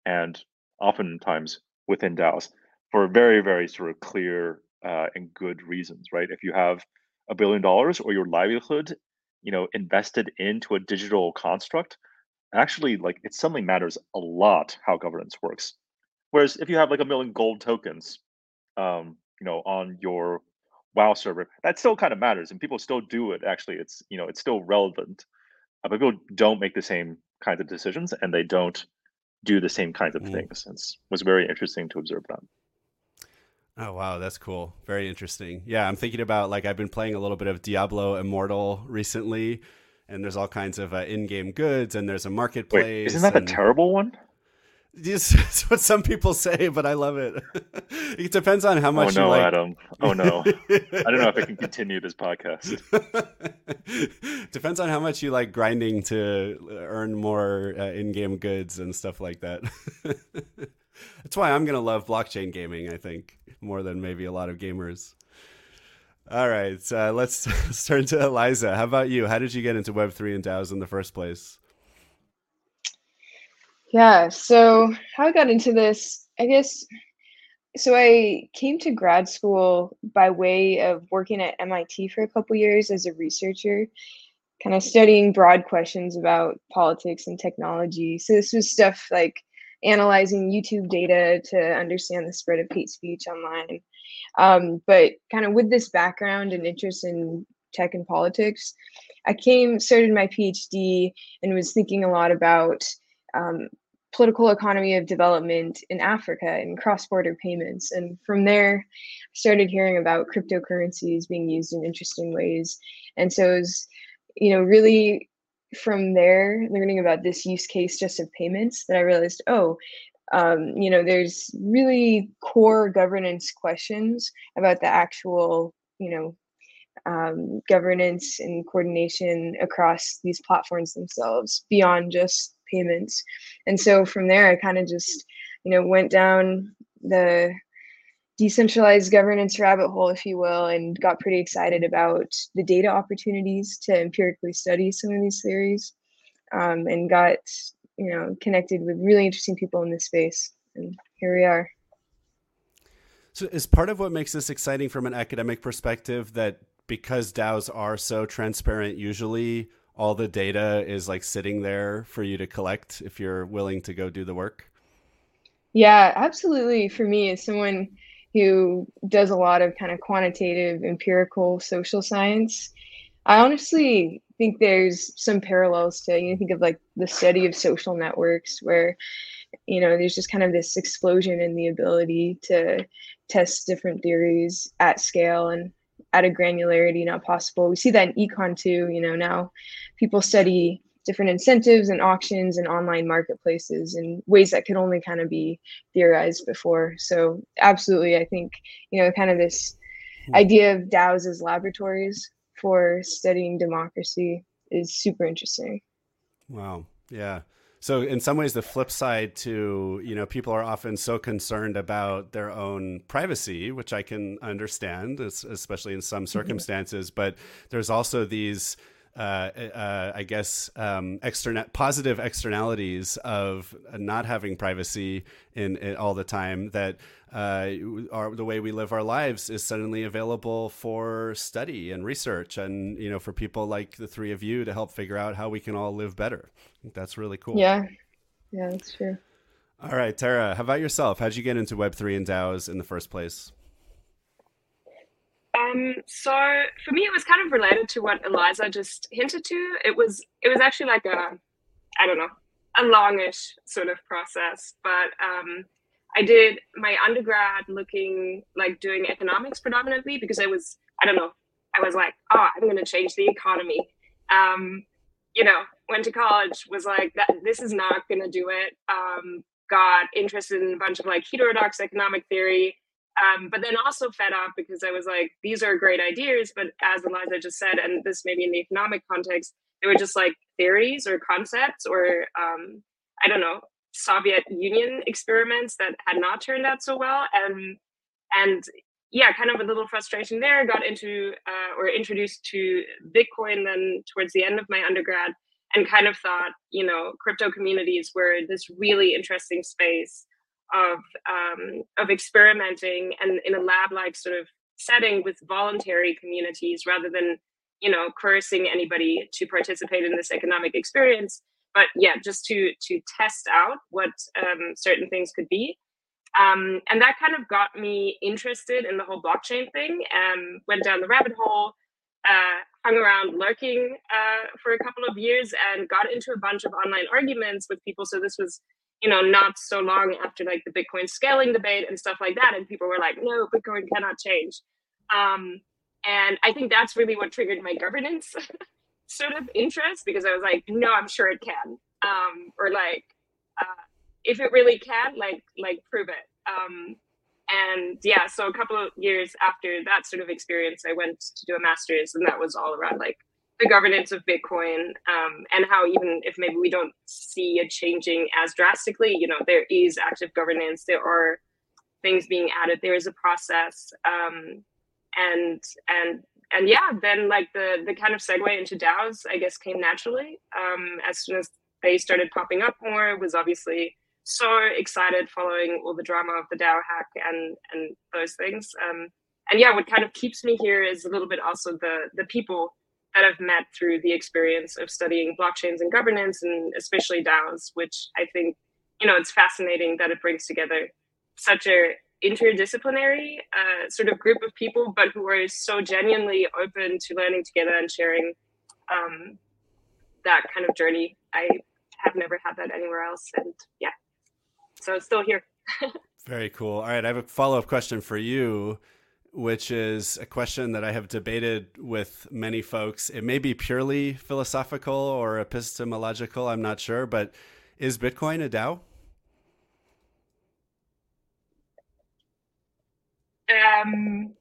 and oftentimes within DAOs for very, very sort of clear uh, and good reasons, right? If you have a billion dollars or your livelihood, you know, invested into a digital construct, actually, like it suddenly matters a lot how governance works. Whereas if you have like a million gold tokens, um, you know, on your WoW server, that still kind of matters, and people still do it. Actually, it's you know, it's still relevant. Uh, but people don't make the same kinds of decisions, and they don't do the same kinds of mm. things. It was very interesting to observe that. Oh wow, that's cool. Very interesting. Yeah, I'm thinking about like I've been playing a little bit of Diablo Immortal recently, and there's all kinds of uh, in-game goods, and there's a marketplace. Wait, isn't that and... a terrible one? It's what some people say, but I love it. it depends on how oh, much. Oh no, like... Adam! Oh no! I don't know if I can continue this podcast. depends on how much you like grinding to earn more uh, in-game goods and stuff like that. That's why I'm gonna love blockchain gaming. I think more than maybe a lot of gamers. All right, uh, let's, let's turn to Eliza. How about you? How did you get into Web three and DAOs in the first place? Yeah, so how I got into this, I guess, so I came to grad school by way of working at MIT for a couple years as a researcher, kind of studying broad questions about politics and technology. So this was stuff like analyzing YouTube data to understand the spread of hate speech online. Um, but kind of with this background and interest in tech and politics, I came started my PhD and was thinking a lot about um, political economy of development in Africa and cross-border payments. And from there, I started hearing about cryptocurrencies being used in interesting ways. And so it was, you know, really from there, learning about this use case just of payments that I realized, oh, um, you know, there's really core governance questions about the actual, you know, um, governance and coordination across these platforms themselves beyond just payments. And so from there, I kind of just, you know, went down the decentralized governance rabbit hole, if you will, and got pretty excited about the data opportunities to empirically study some of these theories um, and got, you know, connected with really interesting people in this space. And here we are. So, is part of what makes this exciting from an academic perspective that because DAOs are so transparent, usually all the data is like sitting there for you to collect if you're willing to go do the work? Yeah, absolutely. For me, as someone who does a lot of kind of quantitative, empirical social science, I honestly think there's some parallels to you think of like the study of social networks where you know there's just kind of this explosion in the ability to test different theories at scale and at a granularity not possible. We see that in econ too. You know, now people study different incentives and auctions and online marketplaces in ways that could only kind of be theorized before. So absolutely, I think you know, kind of this hmm. idea of DAOs as laboratories for studying democracy is super interesting. Wow. Yeah. So in some ways, the flip side to you know people are often so concerned about their own privacy, which I can understand, especially in some mm-hmm. circumstances. But there's also these uh, uh, I guess, um, extern- positive externalities of not having privacy in, in all the time that uh, our, the way we live our lives is suddenly available for study and research and, you know, for people like the three of you to help figure out how we can all live better. that's really cool. Yeah. Yeah, that's true. All right, Tara, how about yourself? How'd you get into Web3 and DAOs in the first place? Um, so for me, it was kind of related to what Eliza just hinted to. It was it was actually like a, I don't know, a longish sort of process. But um, I did my undergrad looking like doing economics predominantly because I was I don't know I was like oh I'm going to change the economy. Um, you know, went to college was like that. This is not going to do it. Um, got interested in a bunch of like heterodox economic theory um, but then also fed up because I was like, these are great ideas, but as Eliza just said, and this maybe in the economic context, they were just like theories or concepts or um, I don't know, Soviet Union experiments that had not turned out so well. And and yeah, kind of a little frustration there. Got into uh, or introduced to Bitcoin then towards the end of my undergrad, and kind of thought, you know, crypto communities were this really interesting space of um, of experimenting and in a lab like sort of setting with voluntary communities rather than you know coercing anybody to participate in this economic experience. But yeah just to to test out what um, certain things could be. Um, and that kind of got me interested in the whole blockchain thing and went down the rabbit hole uh, hung around lurking uh, for a couple of years and got into a bunch of online arguments with people. So this was you know, not so long after like the Bitcoin scaling debate and stuff like that. And people were like, no, Bitcoin cannot change. Um, and I think that's really what triggered my governance sort of interest because I was like, no, I'm sure it can. Um, or like, uh, if it really can, like, like prove it. Um, and yeah, so a couple of years after that sort of experience, I went to do a master's, and that was all around like the governance of Bitcoin um, and how even if maybe we don't see it changing as drastically, you know, there is active governance. There are things being added. There is a process, um, and and and yeah, then like the the kind of segue into DAOs, I guess, came naturally um, as soon as they started popping up more. Was obviously so excited following all the drama of the DAO hack and and those things. Um, and yeah, what kind of keeps me here is a little bit also the the people that I've met through the experience of studying blockchains and governance, and especially DAOs, which I think, you know, it's fascinating that it brings together such a interdisciplinary uh, sort of group of people, but who are so genuinely open to learning together and sharing um, that kind of journey. I have never had that anywhere else, and yeah, so it's still here. Very cool. All right, I have a follow up question for you which is a question that I have debated with many folks. It may be purely philosophical or epistemological, I'm not sure, but is Bitcoin a DAO? Um,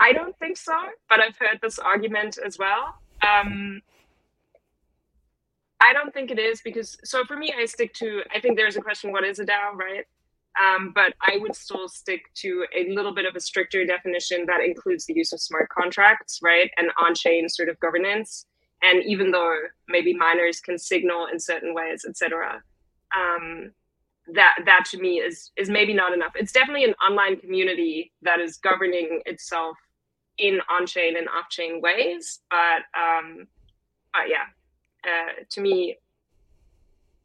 I don't think so, but I've heard this argument as well. Um, I don't think it is because, so for me, I stick to, I think there's a question what is a DAO, right? Um, but I would still stick to a little bit of a stricter definition that includes the use of smart contracts, right, and on-chain sort of governance. And even though maybe miners can signal in certain ways, etc., um, that that to me is is maybe not enough. It's definitely an online community that is governing itself in on-chain and off-chain ways, but um, but yeah, uh, to me,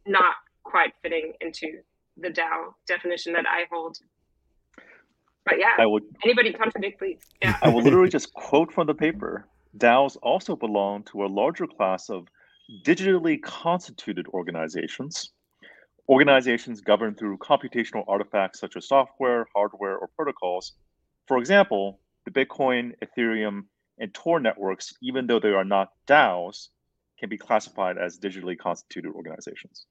not quite fitting into the DAO definition that I hold. But yeah, I would, anybody contradict, please. Yeah. I will literally just quote from the paper. DAOs also belong to a larger class of digitally constituted organizations. Organizations governed through computational artifacts such as software, hardware, or protocols. For example, the Bitcoin, Ethereum, and Tor networks, even though they are not DAOs, can be classified as digitally constituted organizations.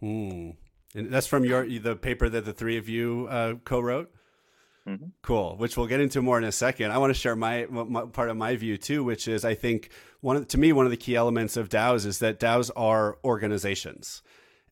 Hmm. And that's from your the paper that the three of you uh, co-wrote. Mm-hmm. Cool, which we'll get into more in a second. I want to share my, my, part of my view too, which is I think one of, to me one of the key elements of DAOs is that DAOs are organizations,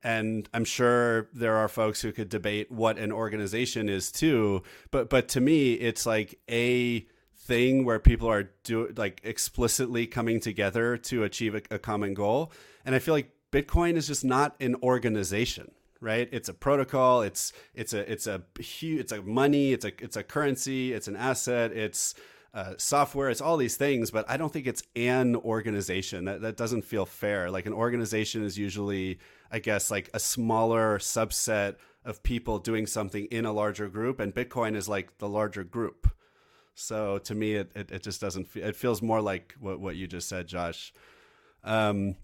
and I'm sure there are folks who could debate what an organization is too. But but to me, it's like a thing where people are do like explicitly coming together to achieve a, a common goal, and I feel like Bitcoin is just not an organization right? It's a protocol. It's it's a it's a huge it's a money. It's a it's a currency. It's an asset. It's uh, software. It's all these things, but I don't think it's an organization. That that doesn't feel fair. Like an organization is usually, I guess, like a smaller subset of people doing something in a larger group, and Bitcoin is like the larger group. So to me, it, it, it just doesn't feel, it feels more like what, what you just said, Josh. Um,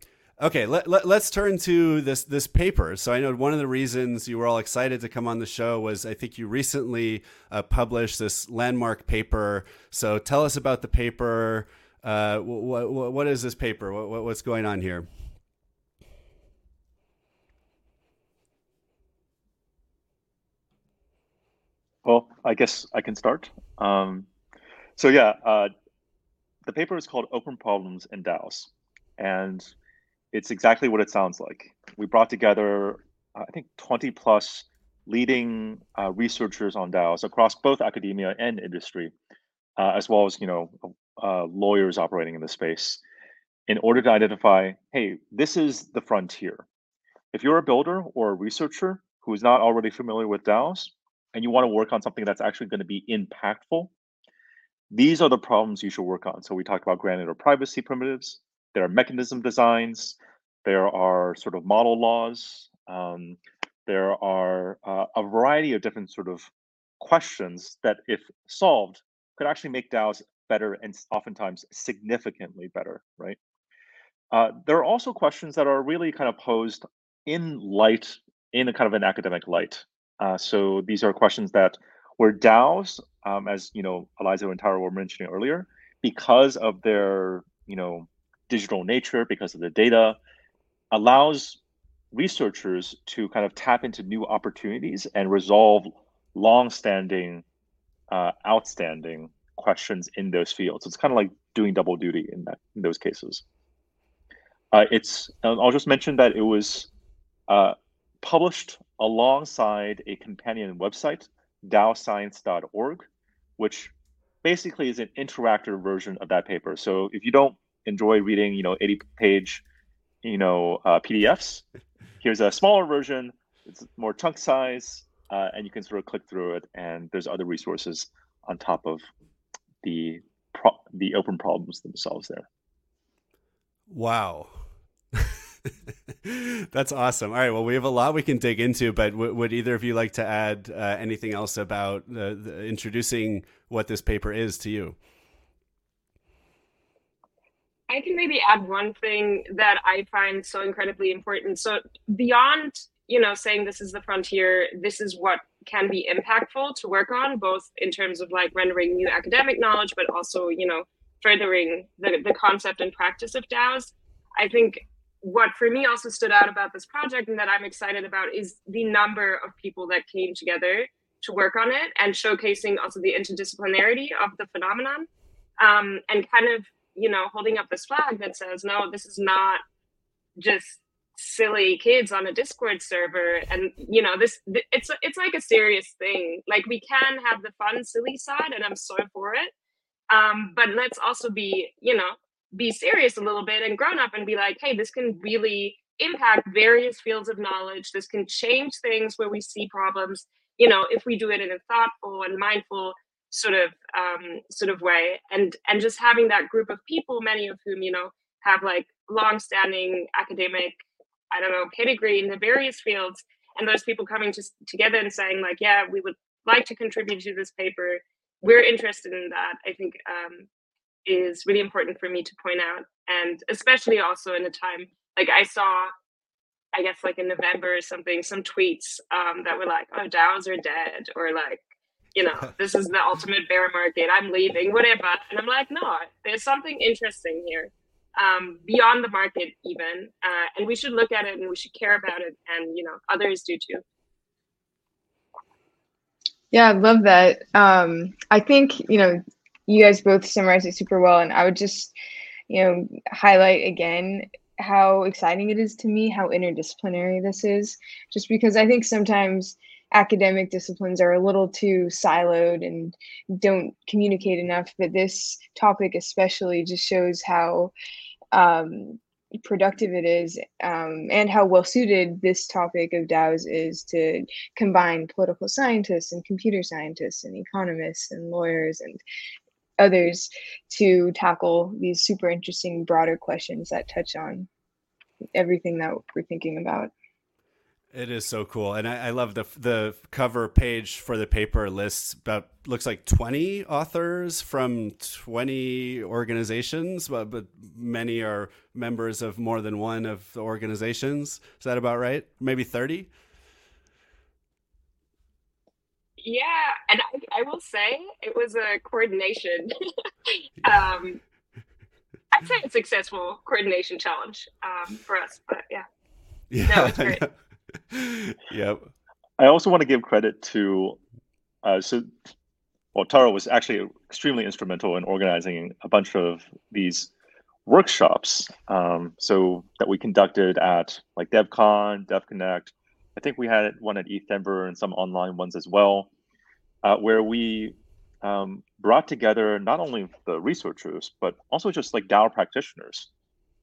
Okay, let, let, us turn to this this paper. So I know one of the reasons you were all excited to come on the show was I think you recently uh, published this landmark paper. So tell us about the paper. Uh, what, is this paper? What, what's going on here? Well, I guess I can start. Um, so yeah, uh, the paper is called "Open Problems in DAOs," and it's exactly what it sounds like. We brought together, I think, 20 plus leading uh, researchers on DAOs across both academia and industry, uh, as well as you know uh, lawyers operating in the space, in order to identify, hey, this is the frontier. If you're a builder or a researcher who is not already familiar with DAOs and you want to work on something that's actually going to be impactful, these are the problems you should work on. So we talked about granular privacy primitives, there are mechanism designs, there are sort of model laws, um, there are uh, a variety of different sort of questions that, if solved, could actually make DAOs better and oftentimes significantly better, right? Uh, there are also questions that are really kind of posed in light, in a kind of an academic light. Uh, so these are questions that where DAOs, um, as you know, Eliza and Tara were mentioning earlier, because of their you know digital nature, because of the data, allows researchers to kind of tap into new opportunities and resolve long-standing, uh, outstanding questions in those fields. It's kind of like doing double duty in that in those cases. Uh, it's I'll just mention that it was uh, published alongside a companion website, DAOscience.org, which basically is an interactive version of that paper. So if you don't enjoy reading, you know, 80 page, you know, uh, PDFs. Here's a smaller version. It's more chunk size, uh, and you can sort of click through it. And there's other resources on top of the pro- the open problems themselves there. Wow. That's awesome. All right. Well, we have a lot we can dig into, but w- would either of you like to add uh, anything else about the, introducing what this paper is to you? I can maybe add one thing that I find so incredibly important. So beyond, you know, saying this is the frontier, this is what can be impactful to work on, both in terms of like rendering new academic knowledge, but also, you know, furthering the, the concept and practice of DAOs. I think what for me also stood out about this project and that I'm excited about is the number of people that came together to work on it and showcasing also the interdisciplinarity of the phenomenon um, and kind of you know, holding up this flag that says, no, this is not just silly kids on a Discord server. And, you know, this, it's, it's like a serious thing. Like we can have the fun, silly side, and I'm so for it. Um, but let's also be, you know, be serious a little bit and grown up and be like, hey, this can really impact various fields of knowledge. This can change things where we see problems, you know, if we do it in a thoughtful and mindful sort of um, sort of way. And and just having that group of people many of whom you know have like long-standing academic i don't know pedigree in the various fields and those people coming to, together and saying like yeah we would like to contribute to this paper. We're interested in that. I think um, is really important for me to point out. And especially also in a time like i saw i guess like in november or something some tweets um, that were like oh DAOs are dead or like you know, this is the ultimate bear market. I'm leaving, whatever. And I'm like, no, there's something interesting here um, beyond the market, even. Uh, and we should look at it and we should care about it. And, you know, others do too. Yeah, I love that. Um, I think, you know, you guys both summarized it super well. And I would just, you know, highlight again how exciting it is to me how interdisciplinary this is, just because I think sometimes academic disciplines are a little too siloed and don't communicate enough. But this topic, especially, just shows how um, productive it is um, and how well suited this topic of DAOs is to combine political scientists and computer scientists and economists and lawyers and others to tackle these super interesting broader questions that touch on everything that we're thinking about. It is so cool, and I, I, love the the cover page for the paper lists about looks like twenty authors from twenty organizations, but, but many are members of more than one of the organizations. Is that about right? Maybe thirty. Yeah, and I, I, will say it was a coordination. um, I'd say a successful coordination challenge um, for us, but yeah. Yeah. No, it's great. yep. I also want to give credit to, uh, so, well, Tara was actually extremely instrumental in organizing a bunch of these workshops. Um, so that we conducted at like DevCon, DevConnect. I think we had one at ETHDenver and some online ones as well, uh, where we um, brought together not only the researchers but also just like DAO practitioners.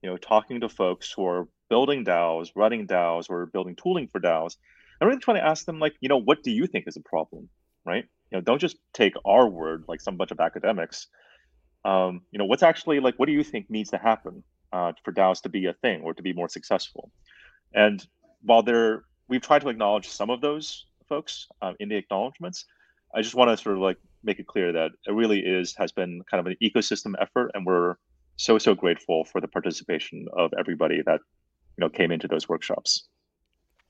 You know, talking to folks who are building DAOs, running DAOs, or building tooling for DAOs, I'm really trying to ask them like, you know, what do you think is a problem, right? You know, don't just take our word like some bunch of academics. Um, you know, what's actually like, what do you think needs to happen uh, for DAOs to be a thing or to be more successful? And while there, we've tried to acknowledge some of those folks um, in the acknowledgments, I just want to sort of like make it clear that it really is has been kind of an ecosystem effort, and we're so so grateful for the participation of everybody that you know came into those workshops.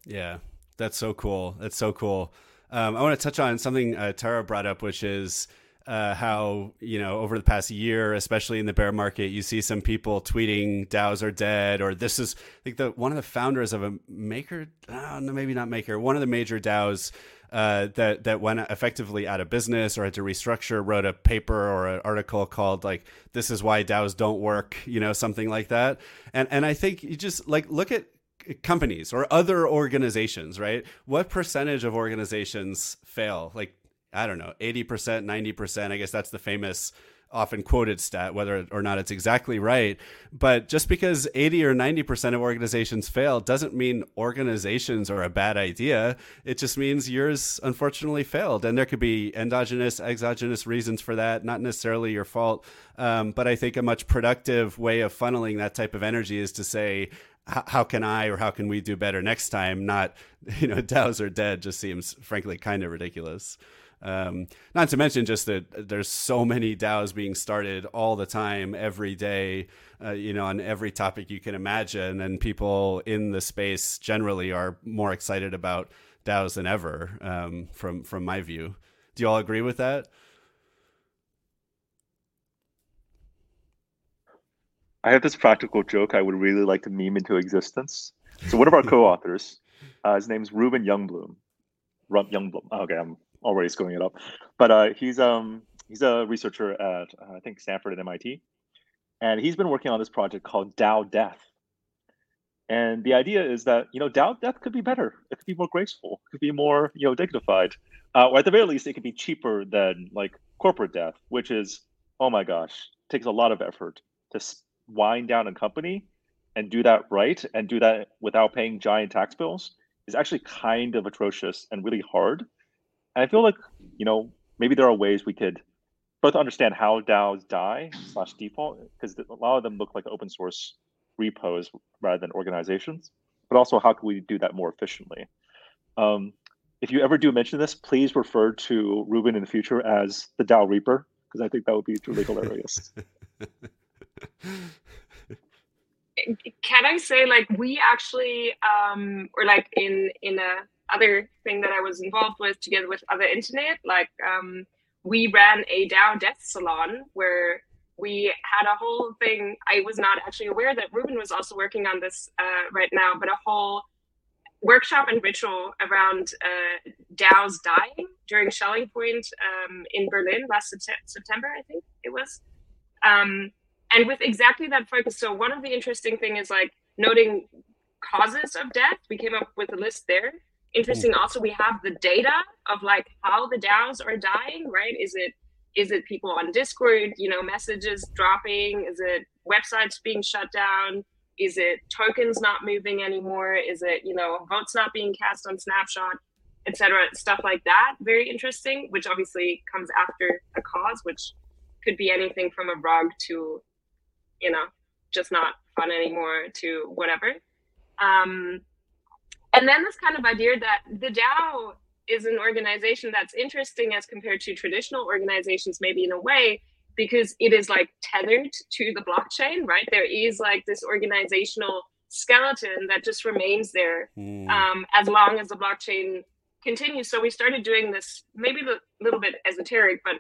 Yeah, that's so cool. That's so cool. Um, I want to touch on something uh, Tara brought up, which is uh, how you know over the past year, especially in the bear market, you see some people tweeting "DAOs are dead," or this is I think the one of the founders of a maker, uh, maybe not maker, one of the major DAOs uh, that that went effectively out of business or had to restructure, wrote a paper or an article called like "This is why DAOs don't work," you know, something like that. And and I think you just like look at companies or other organizations, right? What percentage of organizations fail? Like I don't know, eighty percent, ninety percent. I guess that's the famous often quoted stat, whether or not it's exactly right. But just because 80 or 90% of organizations fail doesn't mean organizations are a bad idea. It just means yours unfortunately failed. And there could be endogenous, exogenous reasons for that, not necessarily your fault. Um, but I think a much productive way of funneling that type of energy is to say, how can I or how can we do better next time? Not, you know, DAOs are dead just seems frankly kind of ridiculous. Um, not to mention just that there's so many DAOs being started all the time, every day, uh, you know, on every topic you can imagine, and people in the space generally are more excited about DAOs than ever. Um, from from my view, do you all agree with that? I have this practical joke I would really like to meme into existence. So one of our co-authors, uh, his name's Reuben Youngbloom. Youngbloom. Okay, I'm already screwing it up. But uh, he's um he's a researcher at uh, I think Stanford and MIT, and he's been working on this project called DAO Death. And the idea is that you know DAO Death could be better. It could be more graceful. It could be more you know dignified. Uh, or at the very least, it could be cheaper than like corporate death, which is oh my gosh, takes a lot of effort to wind down a company and do that right and do that without paying giant tax bills is actually kind of atrocious and really hard. And I feel like, you know, maybe there are ways we could both understand how DAOs die slash default, because a lot of them look like open source repos rather than organizations, but also how can we do that more efficiently? Um, if you ever do mention this, please refer to Reuben in the future as the DAO Reaper, because I think that would be truly hilarious. Can I say like we actually um or like in in a other thing that I was involved with together with other internet, like um, we ran a DAO death salon where we had a whole thing. I was not actually aware that Reuben was also working on this uh, right now, but a whole workshop and ritual around uh, DAOs dying during Schelling Point um, in Berlin last September, I think it was. Um, and with exactly that focus. So one of the interesting thing is like noting causes of death. We came up with a list there. Interesting. Also, we have the data of like how the DAOs are dying. Right? Is it is it people on Discord? You know, messages dropping? Is it websites being shut down? Is it tokens not moving anymore? Is it you know votes not being cast on Snapshot, etc. Stuff like that. Very interesting. Which obviously comes after a cause, which could be anything from a rug to, you know, just not fun anymore to whatever. Um, and then this kind of idea that the DAO is an organization that's interesting as compared to traditional organizations, maybe in a way, because it is like tethered to the blockchain, right? There is like this organizational skeleton that just remains there mm. um, as long as the blockchain continues. So we started doing this maybe a little bit esoteric, but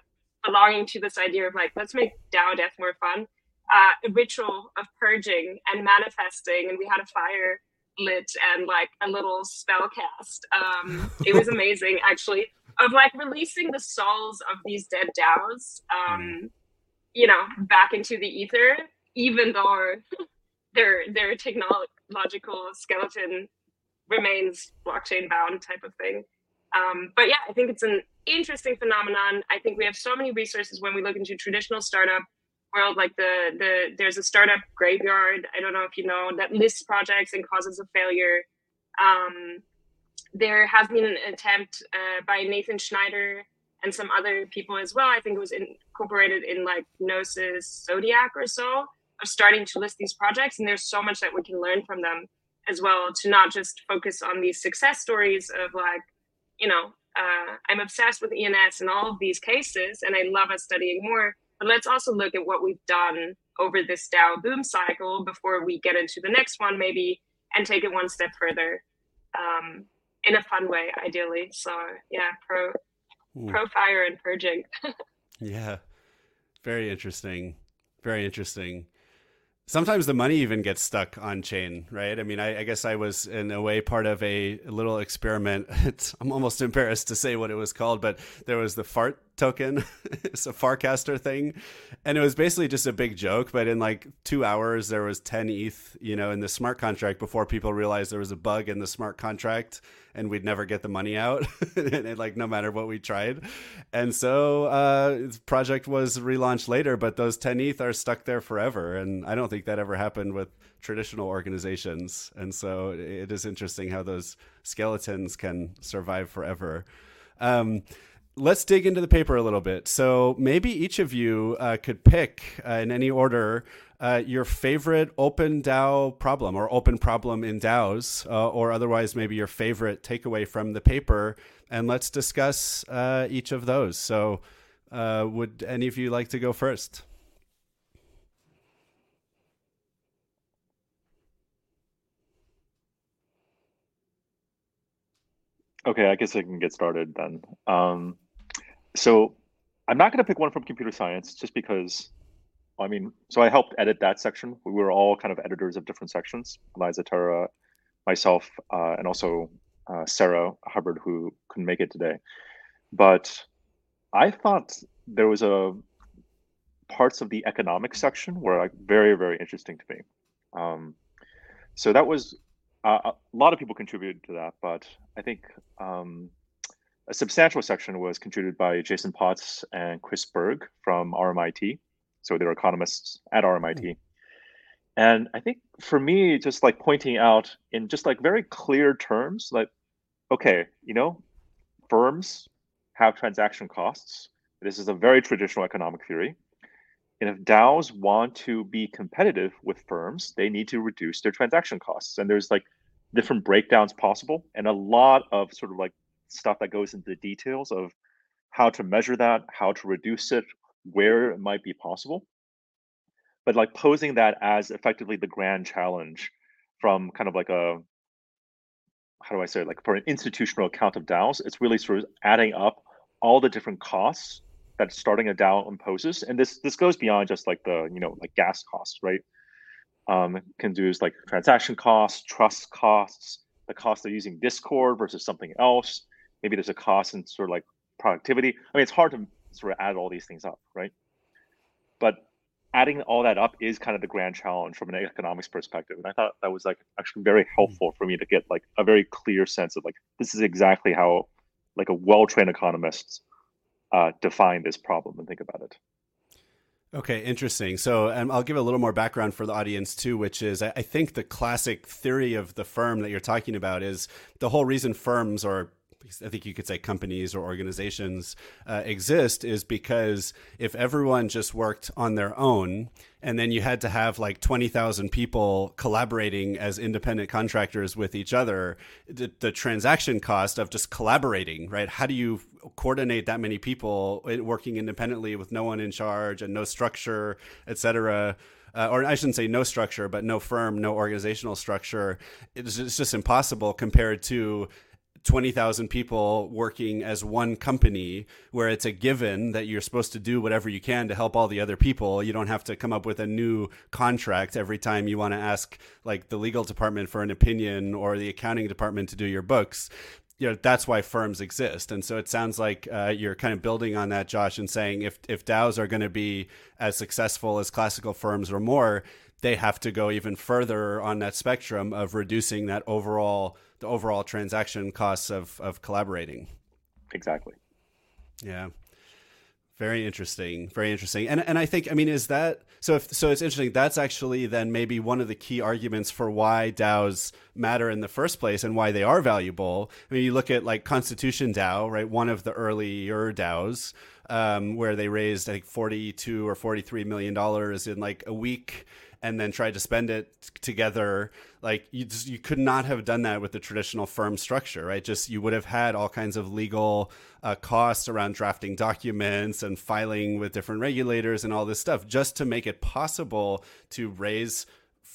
belonging to this idea of like, let's make DAO death more fun. Uh, a ritual of purging and manifesting, and we had a fire lit and like a little spell cast. Um, it was amazing, actually, of like releasing the souls of these dead DAOs, um, mm. you know, back into the ether, even though their their technological skeleton remains blockchain bound type of thing. Um, but yeah, I think it's an interesting phenomenon. I think we have so many resources when we look into traditional startup world like the the there's a startup graveyard i don't know if you know that lists projects and causes of failure. Um, there has been an attempt uh, by nathan schneider and some other people as well. I think it was incorporated in like gnosis zodiac or so of starting to list these projects and there's so much that we can learn from them as well to not just focus on these success stories of like you know uh, i'm obsessed with ens and all of these cases and i love us studying more but let's also look at what we've done over this DAO boom cycle before we get into the next one, maybe, and take it one step further um, in a fun way, ideally. So yeah, pro hmm. pro fire and purging. yeah, very interesting. Very interesting sometimes the money even gets stuck on chain, right? I mean, I, I, guess I was in a way part of a little experiment. It's, I'm almost embarrassed to say what it was called, but there was the fart token. it's a Farcaster thing, and it was basically just a big joke. But in like two hours, there was 10 ETH, you know, in the smart contract before people realized there was a bug in the smart contract and we'd never get the money out, and like no matter what we tried. And so uh, project was relaunched later, but those 10 ETH are stuck there forever. And I don't think that ever happened with traditional organizations. And so it is interesting how those skeletons can survive forever. Um, let's dig into the paper a little bit. So maybe each of you uh, could pick uh, in any order uh, your favorite open DAO problem or open problem in DAOs, uh, or otherwise maybe your favorite takeaway from the paper, and let's discuss uh, each of those. So, uh, would any of you like to go first? Okay, I guess I can get started then. Um, so I'm not going to pick one from computer science just because I mean, so I helped edit that section. We were all kind of editors of different sections. Eliza Tara, myself, uh, and also uh, Sarah Hubbard, who couldn't make it today. But I thought there was a parts of the economic section were like very, very interesting to me. Um, so that was uh, a lot of people contributed to that, but I think um, a substantial section was contributed by Jason Potts and Chris Berg from RMIT. So they're economists at RMIT. Mm-hmm. And I think for me, just like pointing out in just like very clear terms, like, okay, you know, firms have transaction costs. This is a very traditional economic theory. And if DAOs want to be competitive with firms, they need to reduce their transaction costs. And there's like different breakdowns possible and a lot of sort of like stuff that goes into the details of how to measure that, how to reduce it, where it might be possible but like posing that as effectively the grand challenge from kind of like a how do I say it? like for an institutional account of DAOs, it's really sort of adding up all the different costs that starting a DAO imposes, and this this goes beyond just like the you know like gas costs, right? Um, can do is like transaction costs, trust costs, the cost of using Discord versus something else. Maybe there's a cost in sort of like productivity. I mean, it's hard to sort of add all these things up, right? But adding all that up is kind of the grand challenge from an economics perspective. And I thought that was like actually very hmm. helpful for me to get like a very clear sense of like this is exactly how like a well-trained economist uh, define this problem and think about it. Okay, interesting. So, um, I'll give a little more background for the audience too, which is I think the classic theory of the firm that you're talking about is the whole reason firms or I think you could say companies or organizations uh, exist is because if everyone just worked on their own and then you had to have like 20,000 people collaborating as independent contractors with each other, the, the, transaction cost of just collaborating, right? How do you coordinate that many people working independently with no one in charge and no structure, et cetera? Uh, or I shouldn't say no structure, but no firm, no organizational structure. It's, it's just impossible compared to 20,000 people working as one company where it's a given that you're supposed to do whatever you can to help all the other people. You don't have to come up with a new contract every time you want to ask like the legal department for an opinion or the accounting department to do your books. You know, that's why firms exist. And so it sounds like uh, you're kind of building on that, Josh, and saying if, if DAOs are going to be as successful as classical firms or more, they have to go even further on that spectrum of reducing that overall the overall transaction costs of of collaborating. Exactly. Yeah. Very interesting. Very interesting. And and I think I mean is that so if so it's interesting that's actually then maybe one of the key arguments for why DAOs matter in the first place and why they are valuable. I mean you look at like Constitution DAO, right? One of the earlier DAOs um, where they raised I think 42 or 43 million dollars in like a week and then tried to spend it together like you just, you could not have done that with the traditional firm structure right just you would have had all kinds of legal uh, costs around drafting documents and filing with different regulators and all this stuff just to make it possible to raise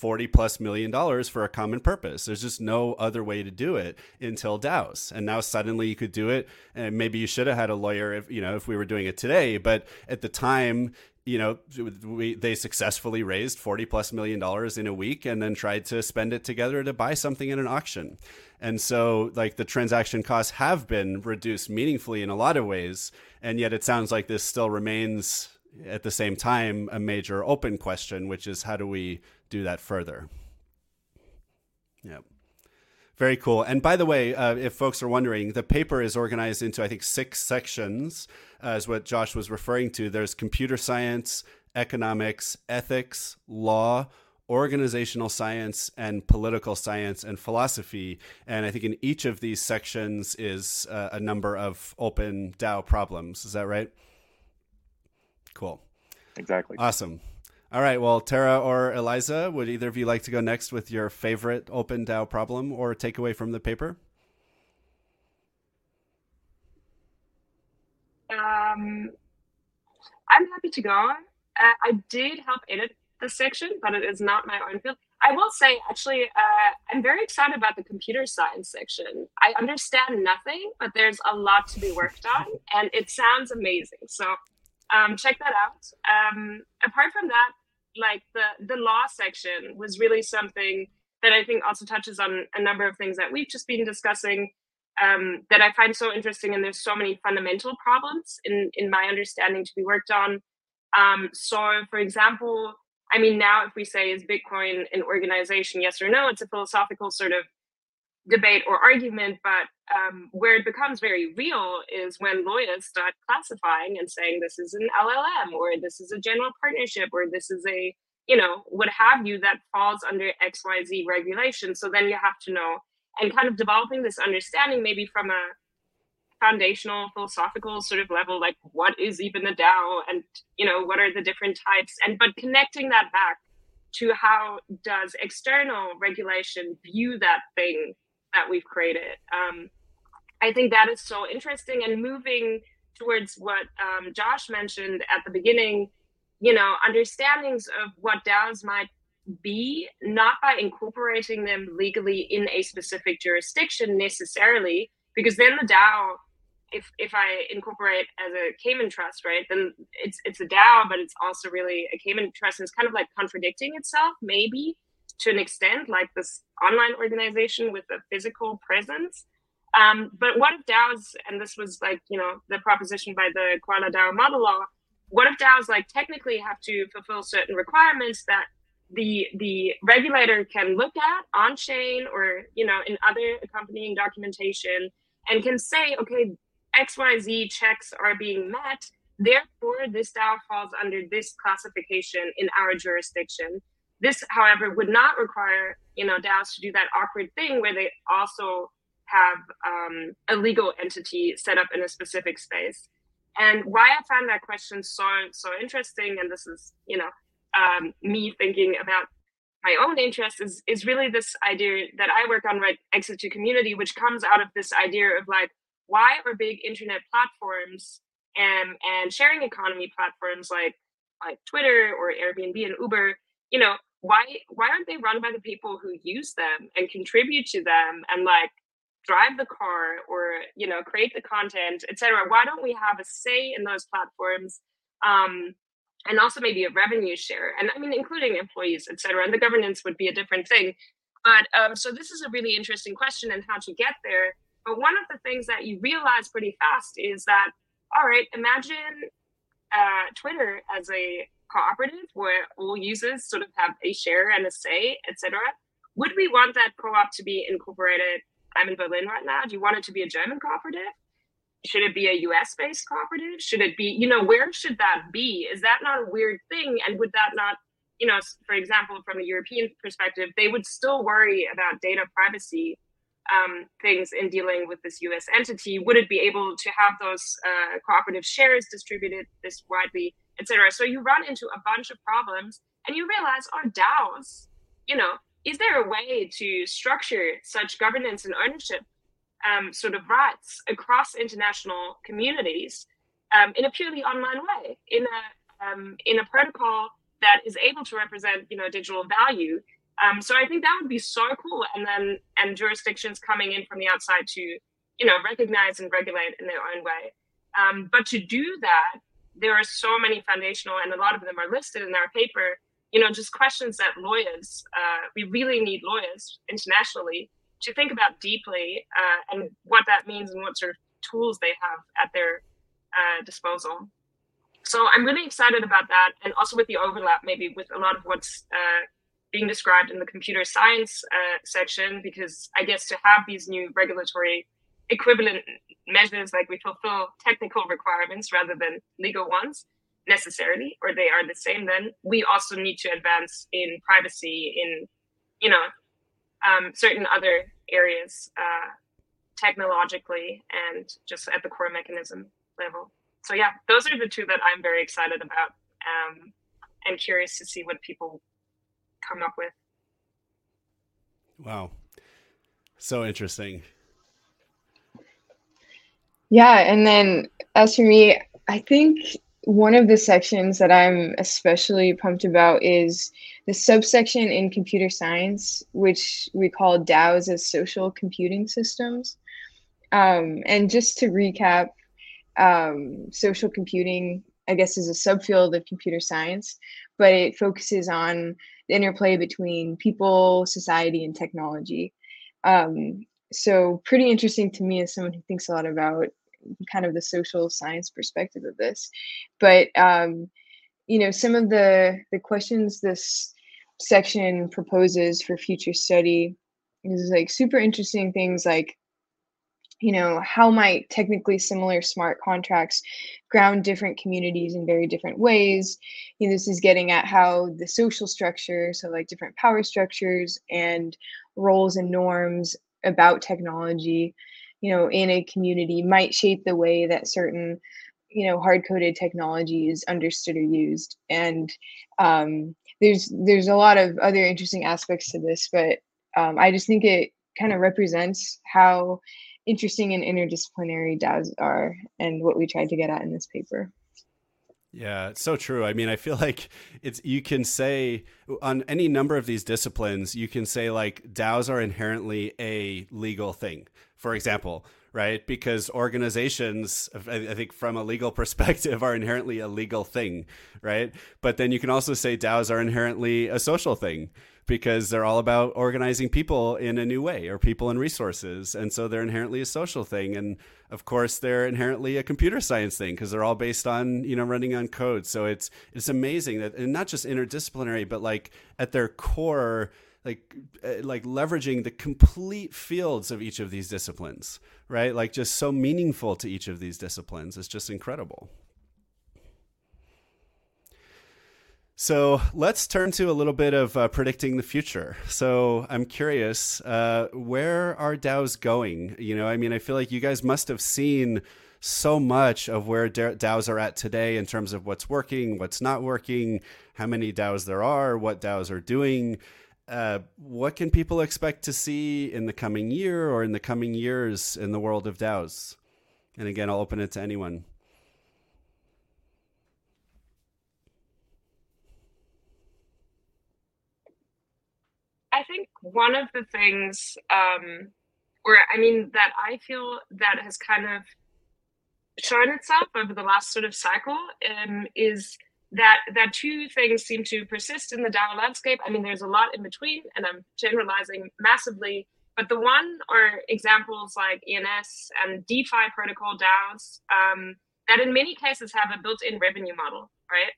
40 plus million dollars for a common purpose. There's just no other way to do it until DAOs. And now suddenly you could do it. And maybe you should have had a lawyer if, you know, if we were doing it today. But at the time, you know, we, they successfully raised 40 plus million dollars in a week and then tried to spend it together to buy something in an auction. And so, like, the transaction costs have been reduced meaningfully in a lot of ways. And yet, it sounds like this still remains at the same time a major open question, which is how do we do that further? Yeah. Very cool. And by the way, uh, if folks are wondering, the paper is organized into, I think, six sections, uh, is what Josh was referring to. There's computer science, economics, ethics, law, organizational science, and political science and philosophy. And I think in each of these sections is uh, a number of open DAO problems. Is that right? Cool. Exactly. Awesome. All right. Well, Tara or Eliza, would either of you like to go next with your favorite open DAO problem or takeaway from the paper? Um, I'm happy to go. Uh, I did help edit the section, but it is not my own field. I will say, actually, uh, I'm very excited about the computer science section. I understand nothing, but there's a lot to be worked on, and it sounds amazing. So um, check that out. Um, apart from that, like the the law section was really something that I think also touches on a number of things that we've just been discussing um, that I find so interesting. And there's so many fundamental problems in in my understanding to be worked on. Um, so, for example, I mean, now if we say is Bitcoin an organization, yes or no, it's a philosophical sort of debate or argument, but um, where it becomes very real is when lawyers start classifying and saying this is an LLM or this is a general partnership or this is a, you know, what have you that falls under XYZ regulation. So then you have to know and kind of developing this understanding maybe from a foundational philosophical sort of level like what is even a dao and you know what are the different types and but connecting that back to how does external regulation view that thing that we've created. Um, I think that is so interesting and moving towards what um, Josh mentioned at the beginning, you know, understandings of what DAOs might be, not by incorporating them legally in a specific jurisdiction necessarily, because then the DAO, if if I incorporate as a Cayman trust, right, then it's it's a DAO, but it's also really a Cayman trust, and it's kind of like contradicting itself, maybe. To an extent like this online organization with a physical presence. Um, but what if DAOs, and this was like, you know, the proposition by the COALA DAO model law, what if DAOs like technically have to fulfill certain requirements that the the regulator can look at on chain or you know in other accompanying documentation and can say, okay, XYZ checks are being met. Therefore, this DAO falls under this classification in our jurisdiction. This, however, would not require you know DAOs to do that awkward thing where they also have um, a legal entity set up in a specific space. And why I found that question so so interesting, and this is you know um, me thinking about my own interest is is really this idea that I work on right exit to community, which comes out of this idea of like why are big internet platforms and and sharing economy platforms like like Twitter or Airbnb and Uber, you know, why why aren't they run by the people who use them and contribute to them and like drive the car or you know create the content etc why don't we have a say in those platforms um, and also maybe a revenue share? And i mean including employees etc and the governance would be a different thing. But um, so this is a really interesting question and how to get there. But one of the things that you realize pretty fast is that all right imagine uh, twitter as a cooperative where all users sort of have a share and a say etc would we want that co-op to be incorporated i'm in berlin right now do you want it to be a german cooperative should it be a US based cooperative? Should it be, you know, where should that be? Is that not a weird thing? And would that not, you know, for example, from a European perspective, they would still worry about data privacy um, things in dealing with this US entity? Would it be able to have those uh, cooperative shares distributed this widely, etc.? So you run into a bunch of problems and you realize, oh, DAOs, you know, is there a way to structure such governance and ownership um, sort of rights across international communities um, in a purely online way, in a um, in a protocol that is able to represent you know digital value. Um, so I think that would be so cool, and then and jurisdictions coming in from the outside to you know recognize and regulate in their own way. Um, but to do that, there are so many foundational, and a lot of them are listed in our paper. You know, just questions that lawyers, uh, we really need lawyers internationally to think about deeply uh, and what that means and what sort of tools they have at their uh, disposal. So I'm really excited about that, and also with the overlap maybe with a lot of what's uh, being described in the computer science uh, section, because I guess to have these new regulatory equivalent measures, like we fulfill technical requirements rather than legal ones necessarily, or they are the same, then we also need to advance in privacy, in you know um, certain other areas uh, technologically and just at the core mechanism level. So yeah, those are the two that I'm very excited about um, and curious to see what people come up with. Wow, so interesting. Yeah, and then as for me, I think one of the sections that I'm especially pumped about is the subsection in computer science, which we call DAOs as social computing systems. Um, and just to recap, um, social computing, I guess, is a subfield of computer science, but it focuses on the interplay between people, society, and technology. Um, so, pretty interesting to me as someone who thinks a lot about kind of the social science perspective of this. But um, you know, some of the the questions this section proposes for future study is like super interesting things like you know how might technically similar smart contracts ground different communities in very different ways you know, this is getting at how the social structure so like different power structures and roles and norms about technology you know in a community might shape the way that certain you know hard coded technology is understood or used and um, there's there's a lot of other interesting aspects to this but um, i just think it kind of represents how interesting and interdisciplinary DAOs are and what we tried to get at in this paper. Yeah, it's so true. I mean, I feel like it's you can say on any number of these disciplines, you can say like DAOs are inherently a legal thing. For example, right? Because organizations, I think from a legal perspective, are inherently a legal thing, right? But then you can also say DAOs are inherently a social thing. because they're all about organizing people in a new way or people and resources. And so they're inherently a social thing. And of course, they're inherently a computer science thing because they're all based on, you know, running on code. So it's, it's amazing that, and not just interdisciplinary, but like at their core, like uh, like leveraging the complete fields of each of these disciplines right like just so meaningful to each of these disciplines it's just incredible So let's turn to a little bit of uh, predicting the future. So I'm curious, uh, where are DAOs going? You know, I mean, I feel like you guys must have seen so much of where DAOs are at today in terms of what's working, what's not working, how many DAOs there are, what DAOs are doing. Uh, what can people expect to see in the coming year or in the coming years in the world of DAOs? And again, I'll open it to anyone. I think one of the things, um, or I mean, that I feel that has kind of shown itself over the last sort of cycle um, is that that two things seem to persist in the DAO landscape. I mean, there's a lot in between, and I'm generalizing massively. But the one are examples like ENS and DeFi protocol DAOs um, that, in many cases, have a built-in revenue model, right?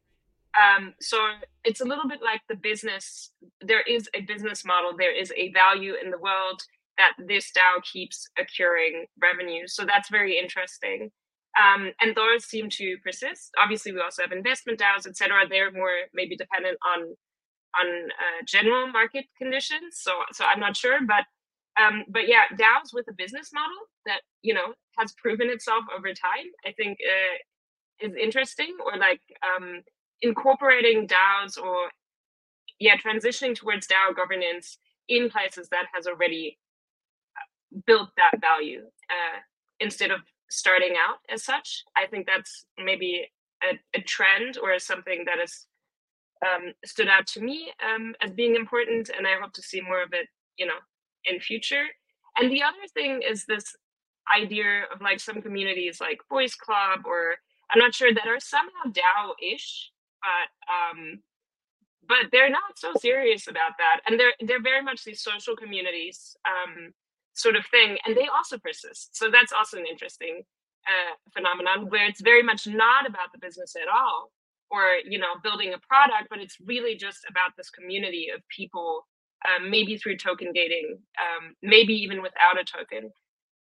Um, so it's a little bit like the business. There is a business model. There is a value in the world that this DAO keeps accruing revenue. So that's very interesting. Um, and those seem to persist. Obviously, we also have investment DAOs, etc. They're more maybe dependent on on uh, general market conditions. So so I'm not sure, but um, but yeah, DAOs with a business model that you know has proven itself over time, I think uh, is interesting. Or like um, incorporating DAOs or yeah, transitioning towards DAO governance in places that has already uh, built that value uh, instead of starting out as such. I think that's maybe a, a trend or something that has um, stood out to me um, as being important, and I hope to see more of it, you know, in future. And the other thing is this idea of like some communities like Boys Club or I'm not sure that are somehow DAO-ish, but um, but they're not so serious about that, and they're they're very much these social communities um, sort of thing, and they also persist. So that's also an interesting uh, phenomenon where it's very much not about the business at all, or you know, building a product, but it's really just about this community of people, um, maybe through token gating, um, maybe even without a token,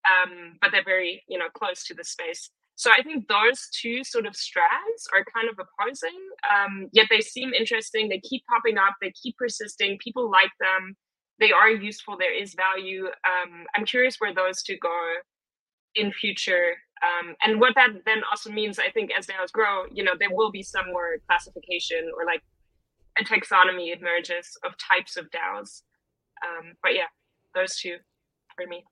um, but they're very you know close to the space. So I think those two sort of strands are kind of opposing, um, yet they seem interesting. They keep popping up, they keep persisting. People like them. They are useful. There is value. Um, I'm curious where those two go in future, um, and what that then also means. I think as DAOs grow, you know, there will be some more classification or like a taxonomy emerges of types of DAOs. Um, but yeah, those two for me.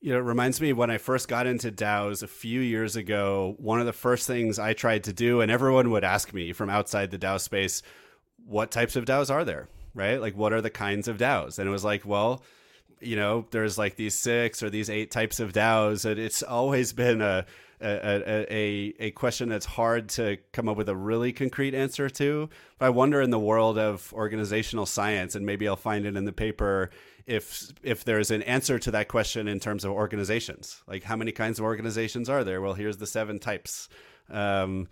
You know, it reminds me when I first got into DAOs a few years ago, one of the first things I tried to do, and everyone would ask me from outside the DAO space, what types of DAOs are there? Right? Like, what are the kinds of DAOs? And it was like, well, you know, there's like these six or these eight types of DAOs. And it's always been a, a, a, a question that's hard to come up with a really concrete answer to. But I wonder in the world of organizational science, and maybe I'll find it in the paper if if there's an answer to that question in terms of organizations like how many kinds of organizations are there well here's the seven types um,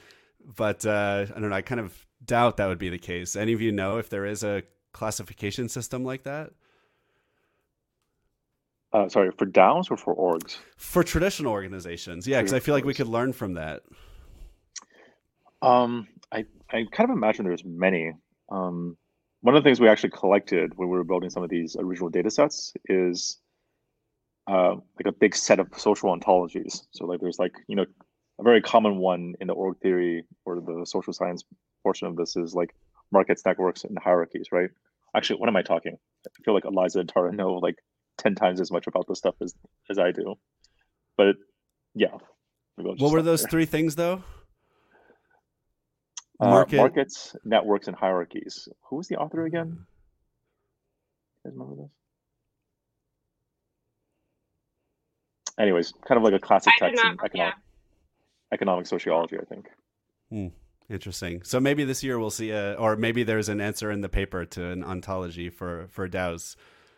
but uh, i don't know i kind of doubt that would be the case any of you know if there is a classification system like that? Uh, sorry for DAOs or for orgs? For traditional organizations yeah because i feel like we could learn from that. Um i i kind of imagine there's many. Um one of the things we actually collected when we were building some of these original data sets is uh, like a big set of social ontologies. So like there's like, you know, a very common one in the org theory or the social science portion of this is like markets, networks, and hierarchies, right? Actually, what am I talking? I feel like Eliza and Tara know like 10 times as much about this stuff as, as I do. But yeah. What were those there. three things though? Uh, Market. Uh, markets, networks, and hierarchies. Who was the author again? You guys remember this? Anyways, kind of like a classic text in economic, yeah. economic sociology, I think. Hmm. Interesting. So maybe this year we'll see a, or maybe there's an answer in the paper to an ontology for for DAOs.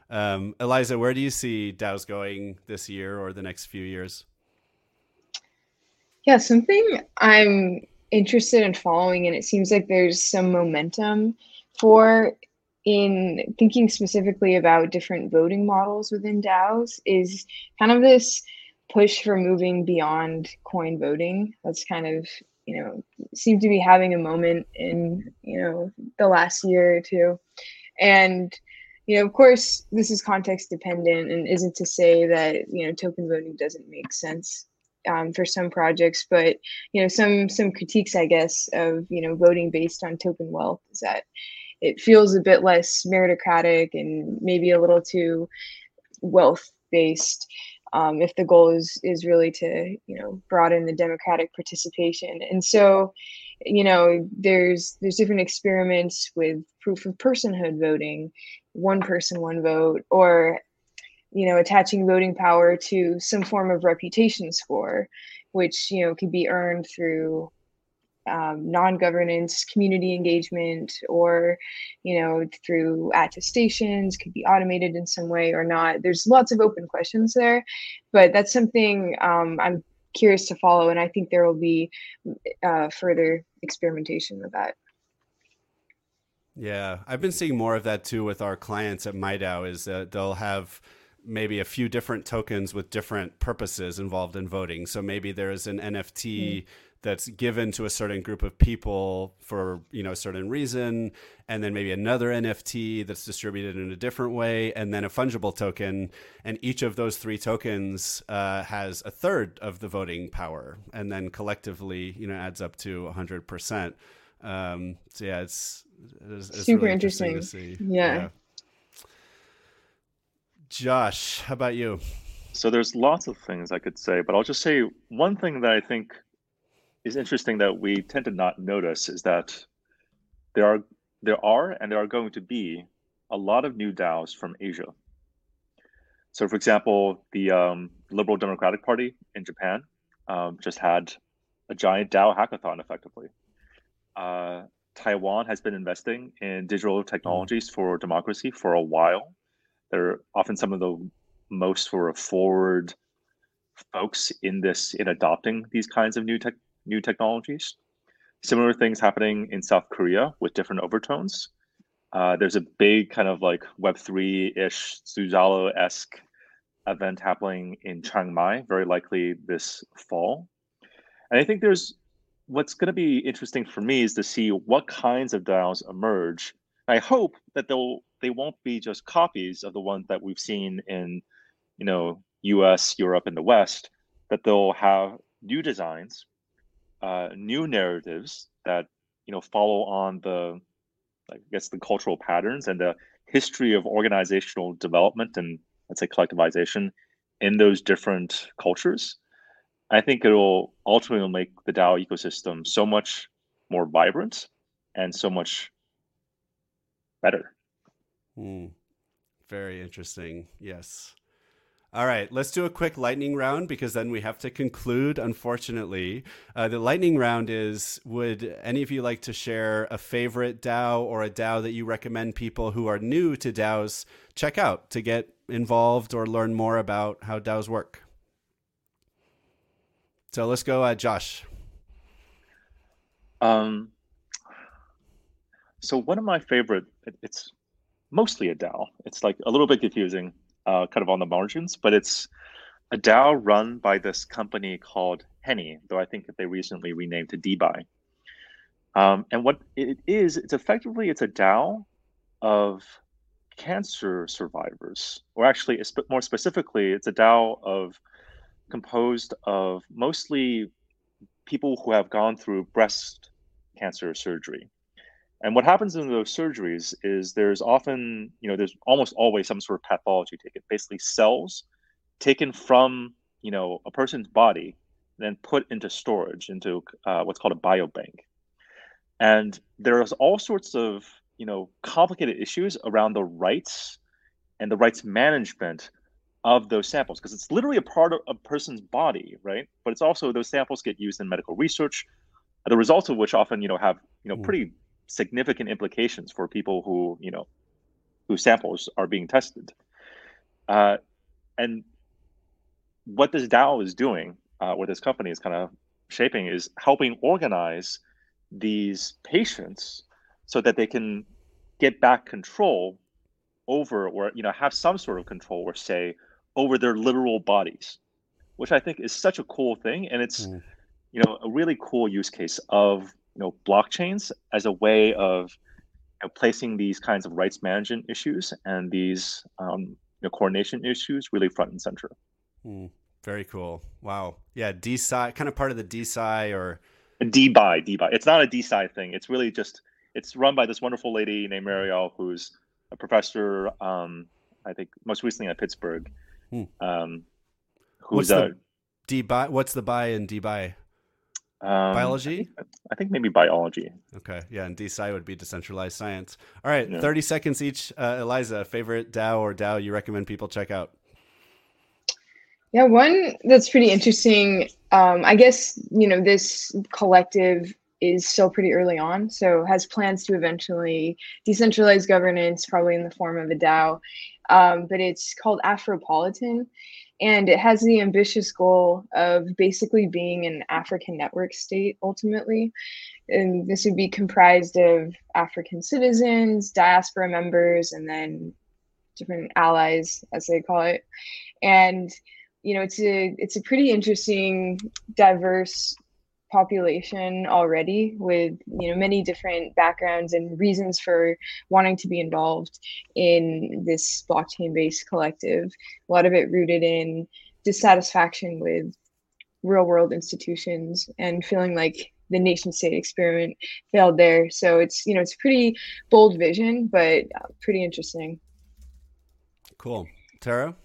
Um, Eliza, where do you see DAOs going this year or the next few years? Yeah, something I'm interested in following, and it seems like there's some momentum for in thinking specifically about different voting models within DAOs is kind of this push for moving beyond coin voting. That's kind of you know seemed to be having a moment in you know the last year or two, and you know of course this is context dependent and isn't to say that you know token voting doesn't make sense um, for some projects, but you know some some critiques I guess of you know voting based on token wealth is that it feels a bit less meritocratic and maybe a little too wealth based um, if the goal is is really to you know broaden the democratic participation. And so you know there's there's different experiments with proof of personhood voting one person one vote or you know attaching voting power to some form of reputation score which you know could be earned through um, non-governance community engagement or you know through attestations could be automated in some way or not. There's lots of open questions there but that's something um, i'm curious to follow and i think there will be uh, further experimentation with that. Yeah i've been seeing more of that too with our clients at MIDAO is that they'll have maybe a few different tokens with different purposes involved in voting. So maybe there's an nft mm that's given to a certain group of people for you know a certain reason and then maybe another nft that's distributed in a different way and then a fungible token and each of those three tokens uh, has a third of the voting power and then collectively you know adds up to 100% um, so yeah it's, it's, it's super really interesting, interesting. yeah. yeah. Josh how about you? So there's lots of things i could say but i'll just say one thing that i think is interesting that we tend to not notice is that there are there are and there are going to be a lot of new DAOs from Asia. So, for example, the um, Liberal Democratic Party in Japan um, just had a giant DAO hackathon, effectively. Uh, Taiwan has been investing in digital technologies for democracy for a while. They're often some of the most sort of forward folks in this in adopting these kinds of new tech new technologies. Similar things happening in South Korea with different overtones. Uh, there's a big kind of like Web3 ish, Zuzalu esque event happening in Chiang Mai, very likely this fall. And I think there's what's going to be interesting for me is to see what kinds of DAOs emerge. I hope that they'll they won't be just copies of the ones that we've seen in, you know, U.S., Europe, and the West. That they'll have new designs uh, new narratives that you know follow on the I guess the cultural patterns and the history of organizational development and let's say collectivization in those different cultures. I think it will ultimately make the DAO ecosystem so much more vibrant and so much better. Mm, very interesting. Yes. All right, let's do a quick lightning round because then we have to conclude, unfortunately. Uh, the lightning round is Would any of you like to share a favorite DAO or a DAO that you recommend people who are new to DAOs check out to get involved or learn more about how DAOs work? So let's go, uh, Josh. Um, so one of my favorite, it's mostly a DAO. It's like a little bit confusing uh, kind of on the margins, but it's a DAO run by this company called Henny, though I think that they recently renamed to DeBuy. Um, and what it is, it's effectively it's a DAO of cancer survivors, or actually, more specifically, it's a DAO of composed of mostly people who have gone through breast cancer surgery. And what happens in those surgeries is there's often, you know, there's almost always some sort of pathology taken, basically cells taken from, you know, a person's body, then put into storage into uh, what's called a biobank. And there's all sorts of, you know, complicated issues around the rights and the rights management of those samples because it's literally a part of a person's body, right? But it's also those samples get used in medical research the results of which often you know have you know Mm. pretty significant implications for people who you know whose samples are being tested. Uh, and what this DAO is doing, uh, what this company is kind of shaping, is helping organize these patients so that they can get back control over, or you know, have some sort of control, or say, over their literal bodies, which I think is such a cool thing, and it's Mm. you know a really cool use case of you know blockchains as a way of you know, placing these kinds of rights management issues and these um, you know, coordination issues really front and center. Hmm. Very cool. Wow. Yeah, DeSci, kind of part of the DeSci or DBuy, DBuy. It's not a DeSci thing. It's really just it's run by this wonderful lady named Marielle, who's a professor. Um, I think most recently at Pittsburgh. Hmm. Um, What's who's a the DeBuy. What's the buy in DeBuy? Um, Biology? I think maybe biology. Okay. Yeah, and DeSci would be decentralized science. All right, Yeah. 30 seconds each. Uh, Eliza, favorite DAO or DAO you recommend people check out? Yeah, one that's pretty interesting. Um, I guess, you know, this collective is still pretty early on, so has plans to eventually decentralize governance, probably in the form of a DAO. Um, but it's called Afropolitan, and it has the ambitious goal of basically being an African network state ultimately. And this would be comprised of African citizens, diaspora members, and then different allies, as they call it. And you know it's a it's a pretty interesting diverse population already with you know many different backgrounds and reasons for wanting to be involved in this blockchain based collective a lot of it rooted in dissatisfaction with real world institutions and feeling like the nation state experiment failed there so it's you know it's a pretty bold vision but uh, pretty interesting Cool. Tara?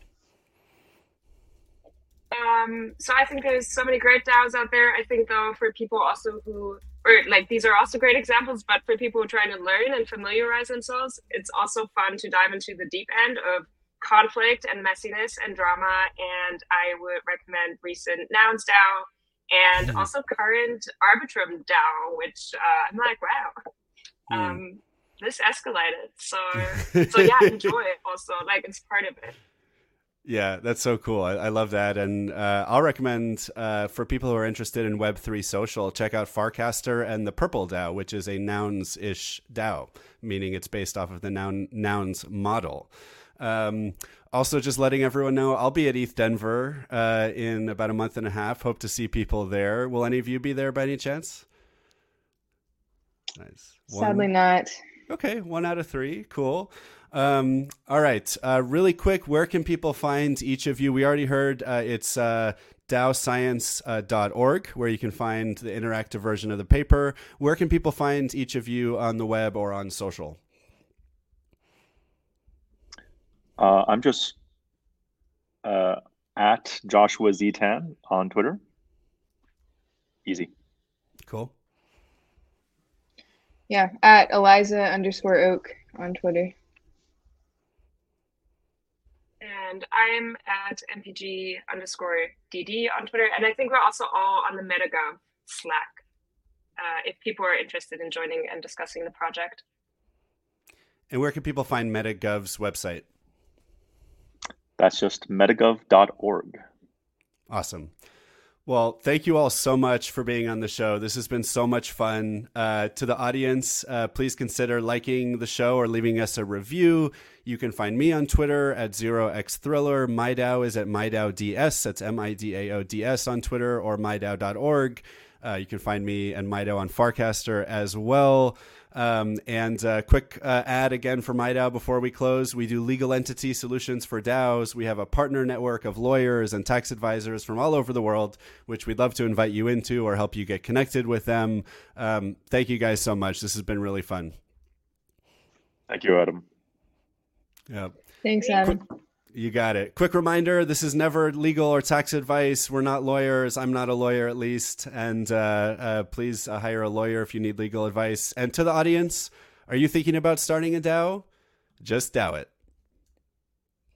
Um, so I think there's so many great DAOs out there. I think though for people also who or like these are also great examples, but for people who are trying to learn and familiarize themselves, it's also fun to dive into the deep end of conflict and messiness and drama. And I would recommend recent Nouns DAO and Mhm. also current Arbitrum DAO, which uh, I'm like, wow, Hmm. um, this escalated. So so yeah, enjoy it also. Like it's part of it. Yeah, that's so cool. I, I love that. And uh, I'll recommend uh, for people who are interested in Web3 social, check out Farcaster and the Purple DAO, which is a nouns ish DAO, meaning it's based off of the noun, nouns model. Um, also, just letting everyone know, I'll be at ETH Denver uh, in about a month and a half. Hope to see people there. Will any of you be there by any chance? Nice. One- sadly not Okay, one out of three. Cool. Um, all right. Uh, really quick, where can people find each of you? We already heard uh, it's uh, daoscience.org, where you can find the interactive version of the paper. Where can people find each of you on the web or on social? Uh, I'm just uh, at Joshua Ztan on Twitter. Easy. Cool. Yeah, at Eliza underscore Oak on Twitter. And I'm at mpg underscore dd on Twitter. And I think we're also all on the MetaGov Slack uh, if people are interested in joining and discussing the project. And where can people find MetaGov's website? That's just metagov.org. Awesome. Well, thank you all so much for being on the show. This has been so much fun. Uh, to the audience, uh, please consider liking the show or leaving us a review. You can find me on Twitter at 0xthriller. MIDAO is at MIDAODS. That's M I D A O D S on Twitter or MIDAO.org. Uh, you can find me and MIDAO on Farcaster as well. Um, and uh, quick uh, ad again for MIDAO before we close. We do legal entity solutions for DAOs. We have a partner network of lawyers and tax advisors from all over the world, which we'd love to invite you into or help you get connected with them. Um, thank you guys so much. This has been really fun. Thank you, Adam. Yeah. Thanks, Adam. You got it. Quick reminder this is never legal or tax advice. We're not lawyers. I'm not a lawyer, at least. And uh, uh, please uh, hire a lawyer if you need legal advice. And to the audience, are you thinking about starting a DAO? Just DAO it.